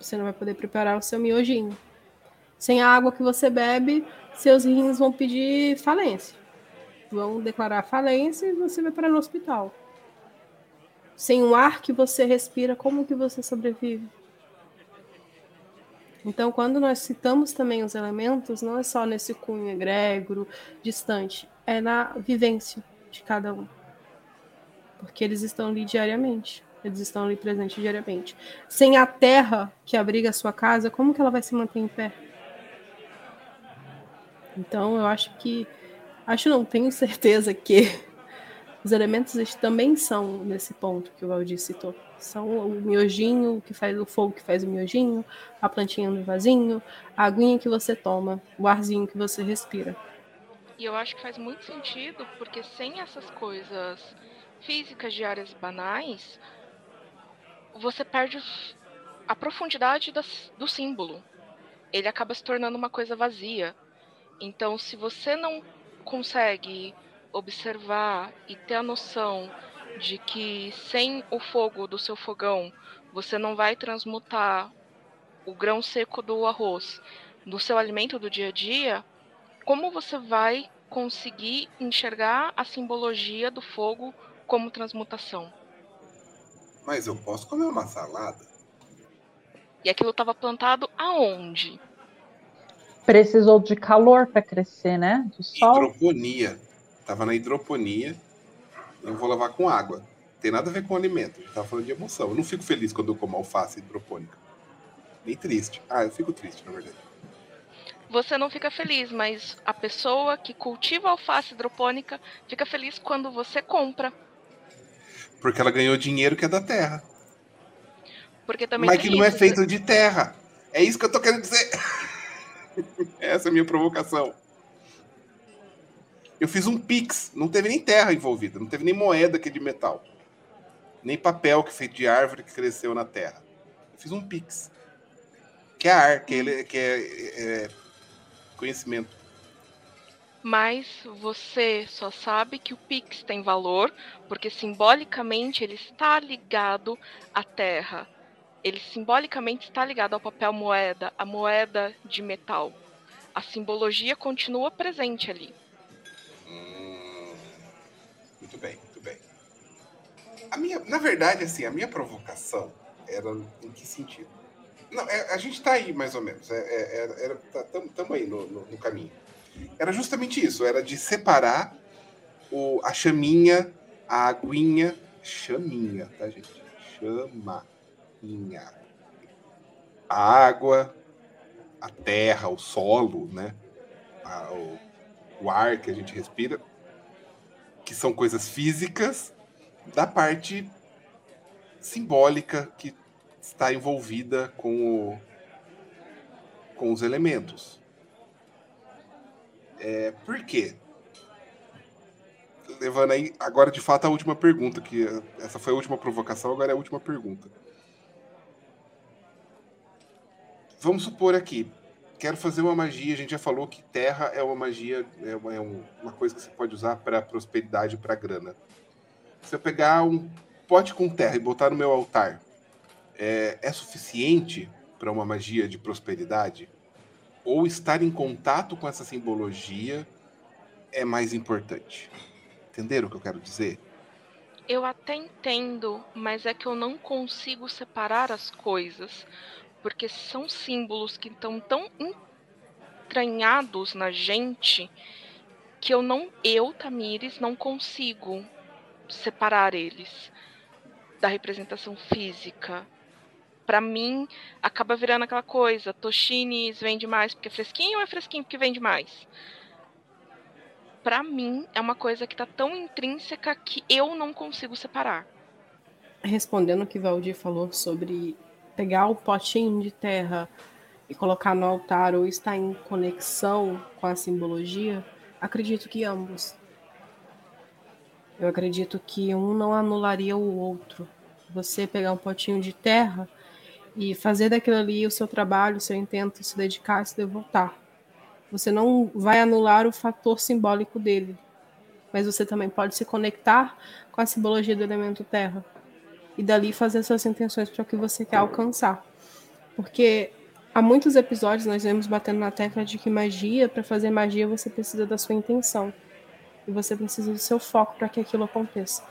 Você não vai poder preparar o seu miojinho. Sem a água que você bebe, seus rins vão pedir falência. Vão declarar falência e você vai para o hospital. Sem o ar que você respira, como que você sobrevive? Então, quando nós citamos também os elementos, não é só nesse cunho egrégoro, distante, é na vivência de cada um. Porque eles estão ali diariamente, eles estão ali presentes diariamente. Sem a terra que abriga a sua casa, como que ela vai se manter em pé? Então, eu acho que. Acho não, tenho certeza que [laughs] os elementos também são nesse ponto que o Valdir citou. São o miojinho que faz o fogo que faz o miojinho, a plantinha no vasinho, a aguinha que você toma, o arzinho que você respira. E eu acho que faz muito sentido, porque sem essas coisas físicas diárias banais, você perde a profundidade do símbolo. ele acaba se tornando uma coisa vazia. Então, se você não consegue observar e ter a noção de que sem o fogo do seu fogão você não vai transmutar o grão seco do arroz do seu alimento do dia a dia, como você vai conseguir enxergar a simbologia do fogo como transmutação? Mas eu posso comer uma salada? E aquilo estava plantado aonde? Precisou de calor para crescer, né? De sol. Hidroponia. Tava na hidroponia. Eu vou lavar com água. Tem nada a ver com alimento. A gente tava falando de emoção. Eu não fico feliz quando eu como alface hidropônica. Nem triste. Ah, eu fico triste, na verdade. Você não fica feliz, mas a pessoa que cultiva alface hidropônica fica feliz quando você compra. Porque ela ganhou dinheiro que é da terra. Porque também Mas que não é feito de terra. É isso que eu tô querendo dizer. [laughs] Essa é a minha provocação. Eu fiz um pix, não teve nem terra envolvida, não teve nem moeda que é de metal, nem papel que é feito de árvore que cresceu na terra. Eu fiz um pix, que é ar, que é, que é, é conhecimento. Mas você só sabe que o Pix tem valor porque simbolicamente ele está ligado à terra ele simbolicamente está ligado ao papel moeda, a moeda de metal. A simbologia continua presente ali. Muito bem, muito bem. A minha, na verdade, assim, a minha provocação era em que sentido? Não, é, a gente está aí mais ou menos. É, é, era, estamos tá, aí no, no, no, caminho. Era justamente isso. Era de separar o, a chaminha, a aguinha, chaminha, tá gente? Chama a água, a terra, o solo, né? A, o, o ar que a gente respira, que são coisas físicas, da parte simbólica que está envolvida com, o, com os elementos. É, por quê? Levando aí, agora de fato a última pergunta, que essa foi a última provocação, agora é a última pergunta. Vamos supor aqui, quero fazer uma magia. A gente já falou que terra é uma magia, é uma, é uma coisa que você pode usar para prosperidade, para grana. Se eu pegar um pote com terra e botar no meu altar, é, é suficiente para uma magia de prosperidade? Ou estar em contato com essa simbologia é mais importante? Entenderam o que eu quero dizer? Eu até entendo, mas é que eu não consigo separar as coisas porque são símbolos que estão tão entranhados na gente que eu não, eu, Tamires, não consigo separar eles da representação física. Para mim, acaba virando aquela coisa, Toshines vende mais porque é fresquinho ou é fresquinho porque vende mais? Para mim, é uma coisa que está tão intrínseca que eu não consigo separar. Respondendo o que Valdir falou sobre pegar o potinho de terra e colocar no altar ou estar em conexão com a simbologia, acredito que ambos. Eu acredito que um não anularia o outro. Você pegar um potinho de terra e fazer daquilo ali o seu trabalho, o seu intento, se dedicar, se devotar. Você não vai anular o fator simbólico dele, mas você também pode se conectar com a simbologia do elemento terra e dali fazer suas intenções para o que você quer alcançar. Porque há muitos episódios nós vemos batendo na tecla de que magia, para fazer magia, você precisa da sua intenção. E você precisa do seu foco para que aquilo aconteça.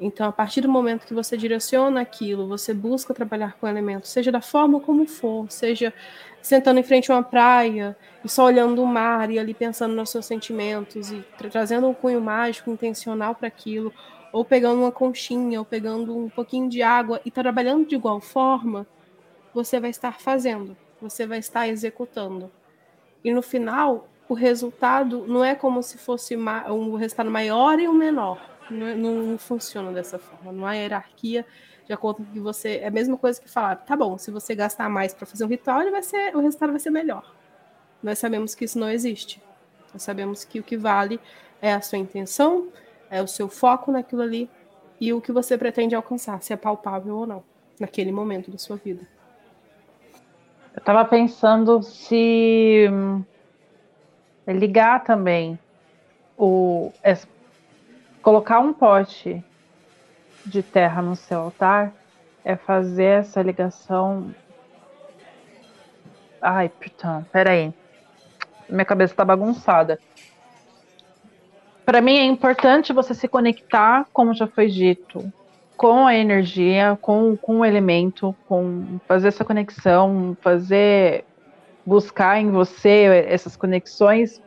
Então, a partir do momento que você direciona aquilo, você busca trabalhar com elementos, seja da forma como for, seja sentando em frente a uma praia e só olhando o mar e ali pensando nos seus sentimentos e tra trazendo um cunho mágico intencional para aquilo, ou pegando uma conchinha, ou pegando um pouquinho de água e trabalhando de igual forma, você vai estar fazendo, você vai estar executando. E no final, o resultado não é como se fosse um resultado maior e um menor. Não, não funciona dessa forma. Não há hierarquia de acordo com que você. É a mesma coisa que falar, tá bom, se você gastar mais para fazer um ritual, ele vai ser, o resultado vai ser melhor. Nós sabemos que isso não existe. Nós sabemos que o que vale é a sua intenção, é o seu foco naquilo ali e o que você pretende alcançar, se é palpável ou não, naquele momento da sua vida. Eu tava pensando se ligar também o é, colocar um pote de terra no seu altar é fazer essa ligação. Ai, perdão, peraí. Minha cabeça tá bagunçada. Para mim é importante você se conectar, como já foi dito, com a energia, com, com o elemento, com fazer essa conexão, fazer buscar em você essas conexões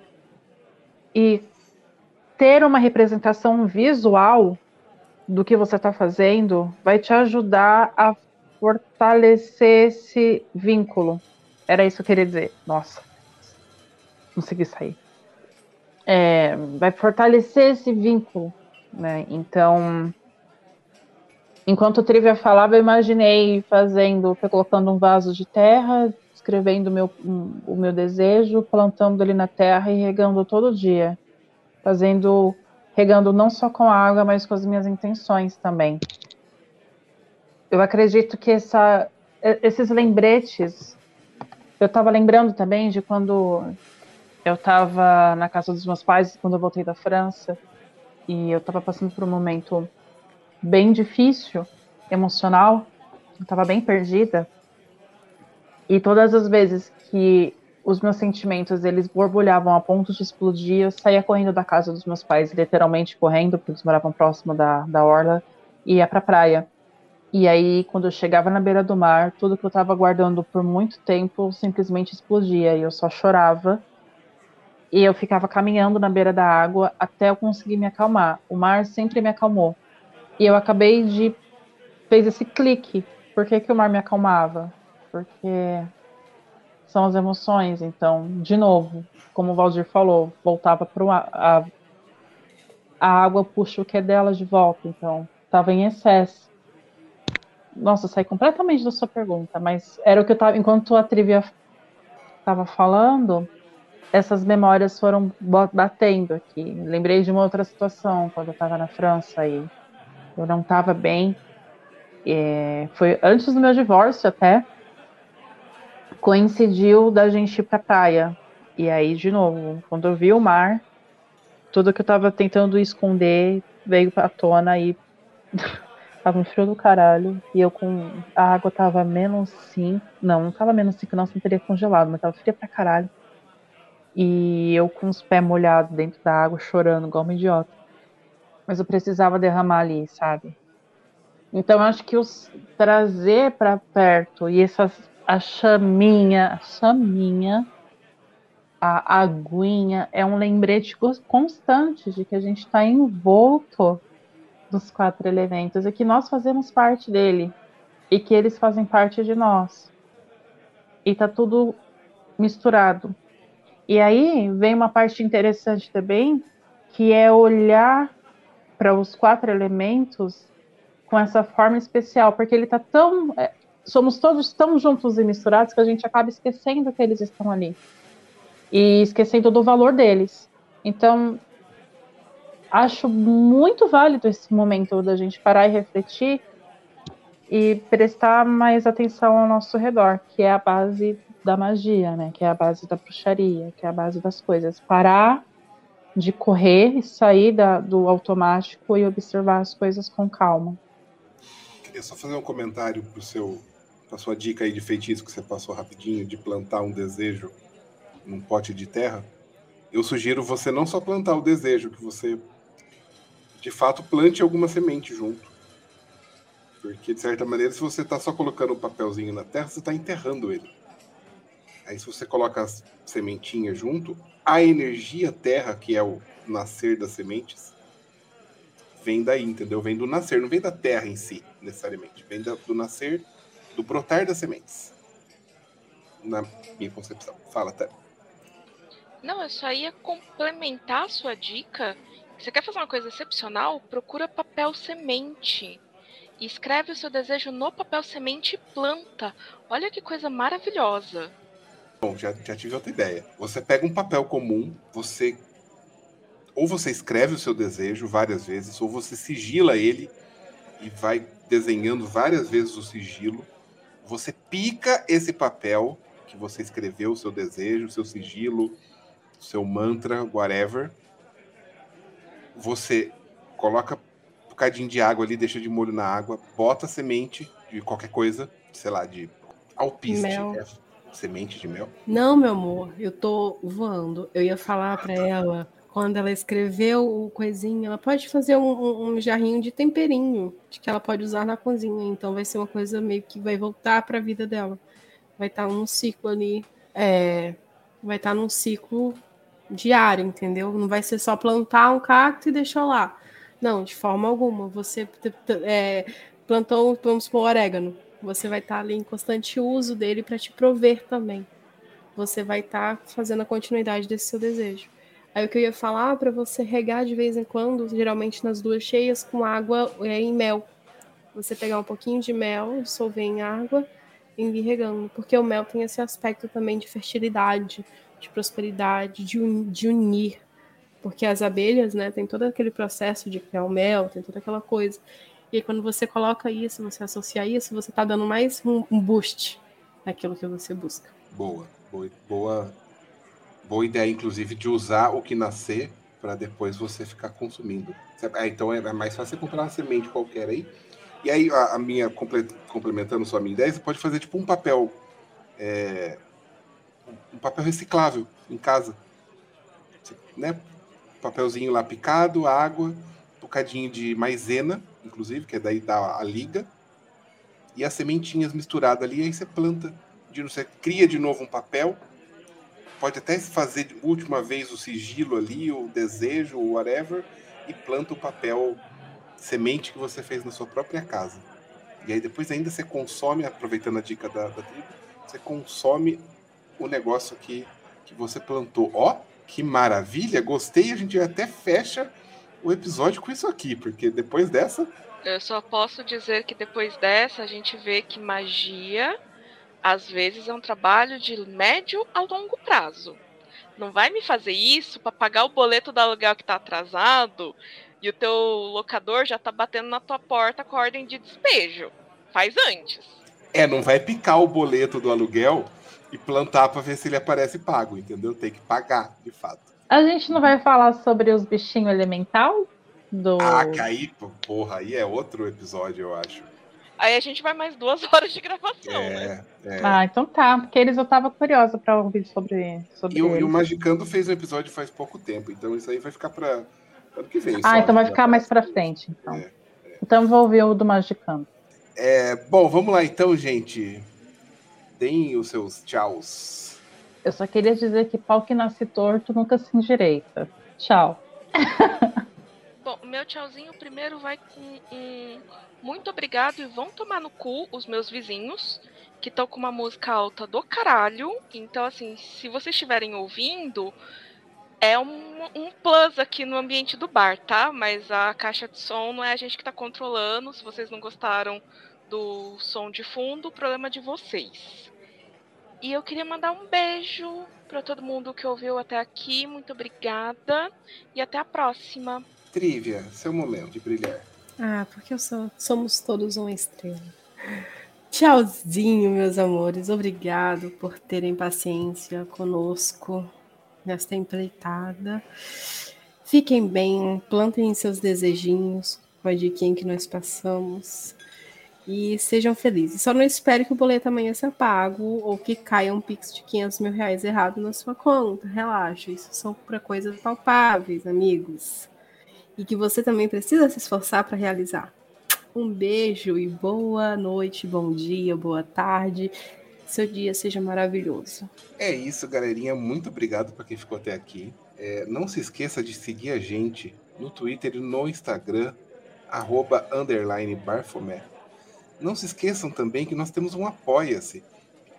e ter uma representação visual do que você está fazendo vai te ajudar a fortalecer esse vínculo. Era isso que eu queria dizer. Nossa, consegui sair. É, vai fortalecer esse vínculo, né? Então, enquanto o Trivia falava, eu imaginei fazendo, colocando um vaso de terra, escrevendo meu, um, o meu desejo, plantando ele na terra e regando todo dia, fazendo regando não só com a água, mas com as minhas intenções também. Eu acredito que essa, esses lembretes, eu estava lembrando também de quando eu estava na casa dos meus pais, quando eu voltei da França, e eu estava passando por um momento bem difícil, emocional, eu estava bem perdida. E todas as vezes que os meus sentimentos, eles borbulhavam a ponto de explodir. Eu saía correndo da casa dos meus pais, literalmente correndo, porque eles moravam próximo da, da orla, e ia pra praia. E aí, quando eu chegava na beira do mar, tudo que eu estava guardando por muito tempo simplesmente explodia, e eu só chorava. E eu ficava caminhando na beira da água até eu conseguir me acalmar. O mar sempre me acalmou. E eu acabei de. fez esse clique. Por que, que o mar me acalmava? Porque são as emoções. Então, de novo, como o Valdir falou, voltava para a, a água puxa o que é dela de volta. Então, estava em excesso. Nossa, saí completamente da sua pergunta, mas era o que eu estava. Enquanto a trivia estava falando, essas memórias foram batendo aqui. Lembrei de uma outra situação quando eu estava na França e eu não estava bem. É, foi antes do meu divórcio até coincidiu da gente ir pra praia. E aí, de novo, quando eu vi o mar, tudo que eu tava tentando esconder veio pra tona e [laughs] tava um frio do caralho. E eu com. A água tava menos 5. Não, não tava menos 5, não, senão teria congelado, mas tava fria pra caralho. E eu com os pés molhados dentro da água, chorando, igual uma idiota. Mas eu precisava derramar ali, sabe? Então, acho que os trazer para perto e essas a chaminha, a chaminha, a aguinha é um lembrete constante de que a gente está envolto dos quatro elementos e que nós fazemos parte dele e que eles fazem parte de nós. E tá tudo misturado. E aí vem uma parte interessante também, que é olhar para os quatro elementos com essa forma especial, porque ele tá tão é, somos todos tão juntos e misturados que a gente acaba esquecendo que eles estão ali e esquecendo do valor deles. Então, acho muito válido esse momento da gente parar e refletir e prestar mais atenção ao nosso redor, que é a base da magia, né? Que é a base da bruxaria, que é a base das coisas. Parar de correr e sair da, do automático e observar as coisas com calma. Queria só fazer um comentário pro seu a sua dica aí de feitiço que você passou rapidinho, de plantar um desejo num pote de terra, eu sugiro você não só plantar o desejo, que você de fato plante alguma semente junto. Porque, de certa maneira, se você está só colocando um papelzinho na terra, você está enterrando ele. Aí, se você coloca as sementinhas junto, a energia terra, que é o nascer das sementes, vem daí, entendeu? Vem do nascer, não vem da terra em si, necessariamente. Vem do nascer do brotar das sementes. Na minha concepção. Fala, até. Não, eu só ia complementar a sua dica. Você quer fazer uma coisa excepcional? Procura papel semente. E escreve o seu desejo no papel semente e planta. Olha que coisa maravilhosa. Bom, já, já tive outra ideia. Você pega um papel comum, você. Ou você escreve o seu desejo várias vezes, ou você sigila ele e vai desenhando várias vezes o sigilo você pica esse papel que você escreveu, o seu desejo, o seu sigilo, o seu mantra, whatever. Você coloca um bocadinho de água ali, deixa de molho na água, bota a semente de qualquer coisa, sei lá, de alpiste. Mel. é, semente de mel. Não, meu amor, eu tô voando. Eu ia falar pra ela, quando ela escreveu o coisinho, ela pode fazer um, um- jarrinho de temperinho, de que ela pode usar na cozinha. Então vai ser uma coisa meio que vai voltar pra vida dela. Vai estar num ciclo ali, é, vai estar num ciclo diário, entendeu? Não vai ser só plantar um cacto e deixar lá. Não, de forma alguma. Você é, plantou, vamos supor, orégano. Você vai estar ali em constante uso dele para te prover também. Você vai estar fazendo a continuidade desse seu desejo. Aí o que eu ia falar para você regar de vez em quando, geralmente nas duas cheias, com água é, em mel. Você pegar um pouquinho de mel, dissolver em água e ir regando. Porque o mel tem esse aspecto também de fertilidade, de prosperidade, de, un- de unir. Porque as abelhas, né, tem todo aquele processo de criar o mel, tem toda aquela coisa. E aí, quando você coloca isso, você associa isso, você tá dando mais um, um boost naquilo que você busca. Boa, boa, boa, boa ideia, inclusive, de usar o que nascer para depois você ficar consumindo. Ah, então é mais fácil comprar uma semente qualquer aí. E aí, a, a minha, comple- complementando só a minha ideia, você pode fazer tipo um papel. é, um papel reciclável em casa. Né? Papelzinho lá picado, água, um bocadinho de maisena, inclusive, que é daí dá a liga. E as sementinhas misturadas ali, aí você planta de- você cria de novo um papel, pode até fazer de última vez o sigilo ali, o desejo, o whatever, e planta o papel semente que você fez na sua própria casa. E aí depois ainda você consome, aproveitando a dica da, da tribo, você consome o negócio que, que você plantou. Ó, que maravilha, gostei, a gente até fecha o episódio com isso aqui, porque depois dessa, Eu só posso dizer que depois dessa a gente vê que magia às vezes é um trabalho de médio a longo prazo. Não vai me fazer isso para pagar o boleto do aluguel que tá atrasado e o teu locador já tá batendo na tua porta com a ordem de despejo. Faz antes. É, não vai picar o boleto do aluguel e plantar para ver se ele aparece pago, entendeu? Tem que pagar, de fato. A gente não vai falar sobre os bichinhos elemental? Do... Ah, que aí, pô, porra, aí é outro episódio, eu acho. Aí a gente vai mais duas [laughs] horas de gravação, né? É, é. Ah, então tá, porque eles eu tava curiosa pra ouvir sobre, sobre E, o, e o. Magicando fez um episódio faz pouco tempo, então isso aí vai ficar para ano que vem. Ah, só, então vai ficar mais pra frente, então. É, Então eu vou ouvir o do Magicando. É, bom, vamos lá então, gente. Deem os seus tchauz. Eu só queria dizer que pau que nasce torto nunca se endireita. Tchau. [laughs] Bom, meu tchauzinho primeiro vai com um muito obrigado e vão tomar no cu os meus vizinhos, que estão com uma música alta do caralho. Então, assim, se vocês estiverem ouvindo, é um, um plus aqui no ambiente do bar, tá? Mas a caixa de som não é a gente que tá controlando. Se vocês não gostaram do som de fundo, o problema é de vocês. E eu queria mandar um beijo para todo mundo que ouviu até aqui. Muito obrigada e até a próxima. Trivia, seu momento de brilhar. Ah, porque eu sou- somos todos uma estrela. Tchauzinho, meus amores. Obrigado por terem paciência conosco nesta empreitada. Fiquem bem, plantem seus desejinhos com a diquinha que nós passamos. E sejam felizes. Só não espere que o boleto amanhã seja pago ou que caia um pix de 500 mil reais errado na sua conta. Relaxa, isso são para coisas palpáveis, amigos. E que você também precisa se esforçar para realizar. Um beijo e boa noite, bom dia, boa tarde. Seu dia seja maravilhoso. É isso, galerinha. Muito obrigado para quem ficou até aqui. É, não se esqueça de seguir a gente no Twitter e no Instagram, arroba, barfomé. Não se esqueçam também que nós temos um Apoia-se.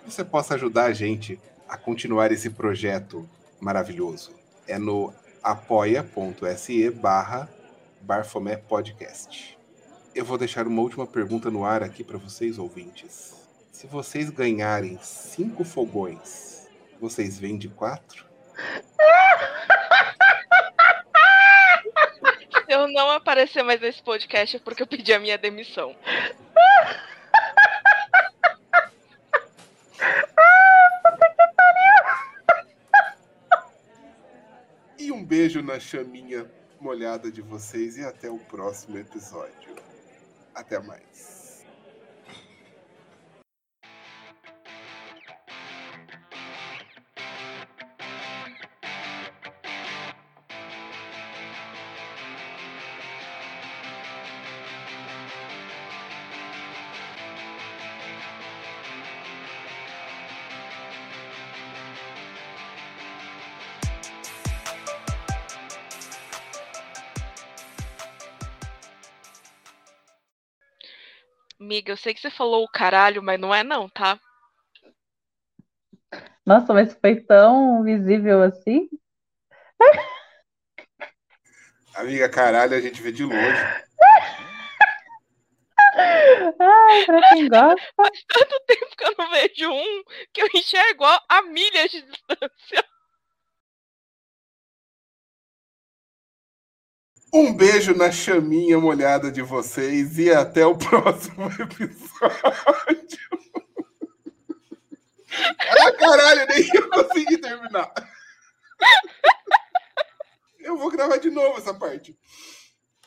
Que você possa ajudar a gente a continuar esse projeto maravilhoso. É no apoia.se barra Barfomé Podcast. Eu vou deixar uma última pergunta no ar aqui para vocês, ouvintes. Se vocês ganharem cinco fogões, vocês vendem quatro? eu não aparecer mais nesse podcast porque eu pedi a minha demissão. E um beijo na chaminha molhada de vocês e até o próximo episódio. Até mais. Amiga, eu sei que você falou o caralho, mas não é não, tá? Nossa, mas foi tão visível assim? Amiga, caralho, a gente vê de longe. [laughs] Ai, pra quem gosta. Faz tanto tempo que eu não vejo um que eu enxergo a milhas de distância. Um beijo na chaminha molhada de vocês e até o [laughs] próximo episódio. ah, caralho, nem eu consegui terminar. Eu vou gravar de novo essa parte.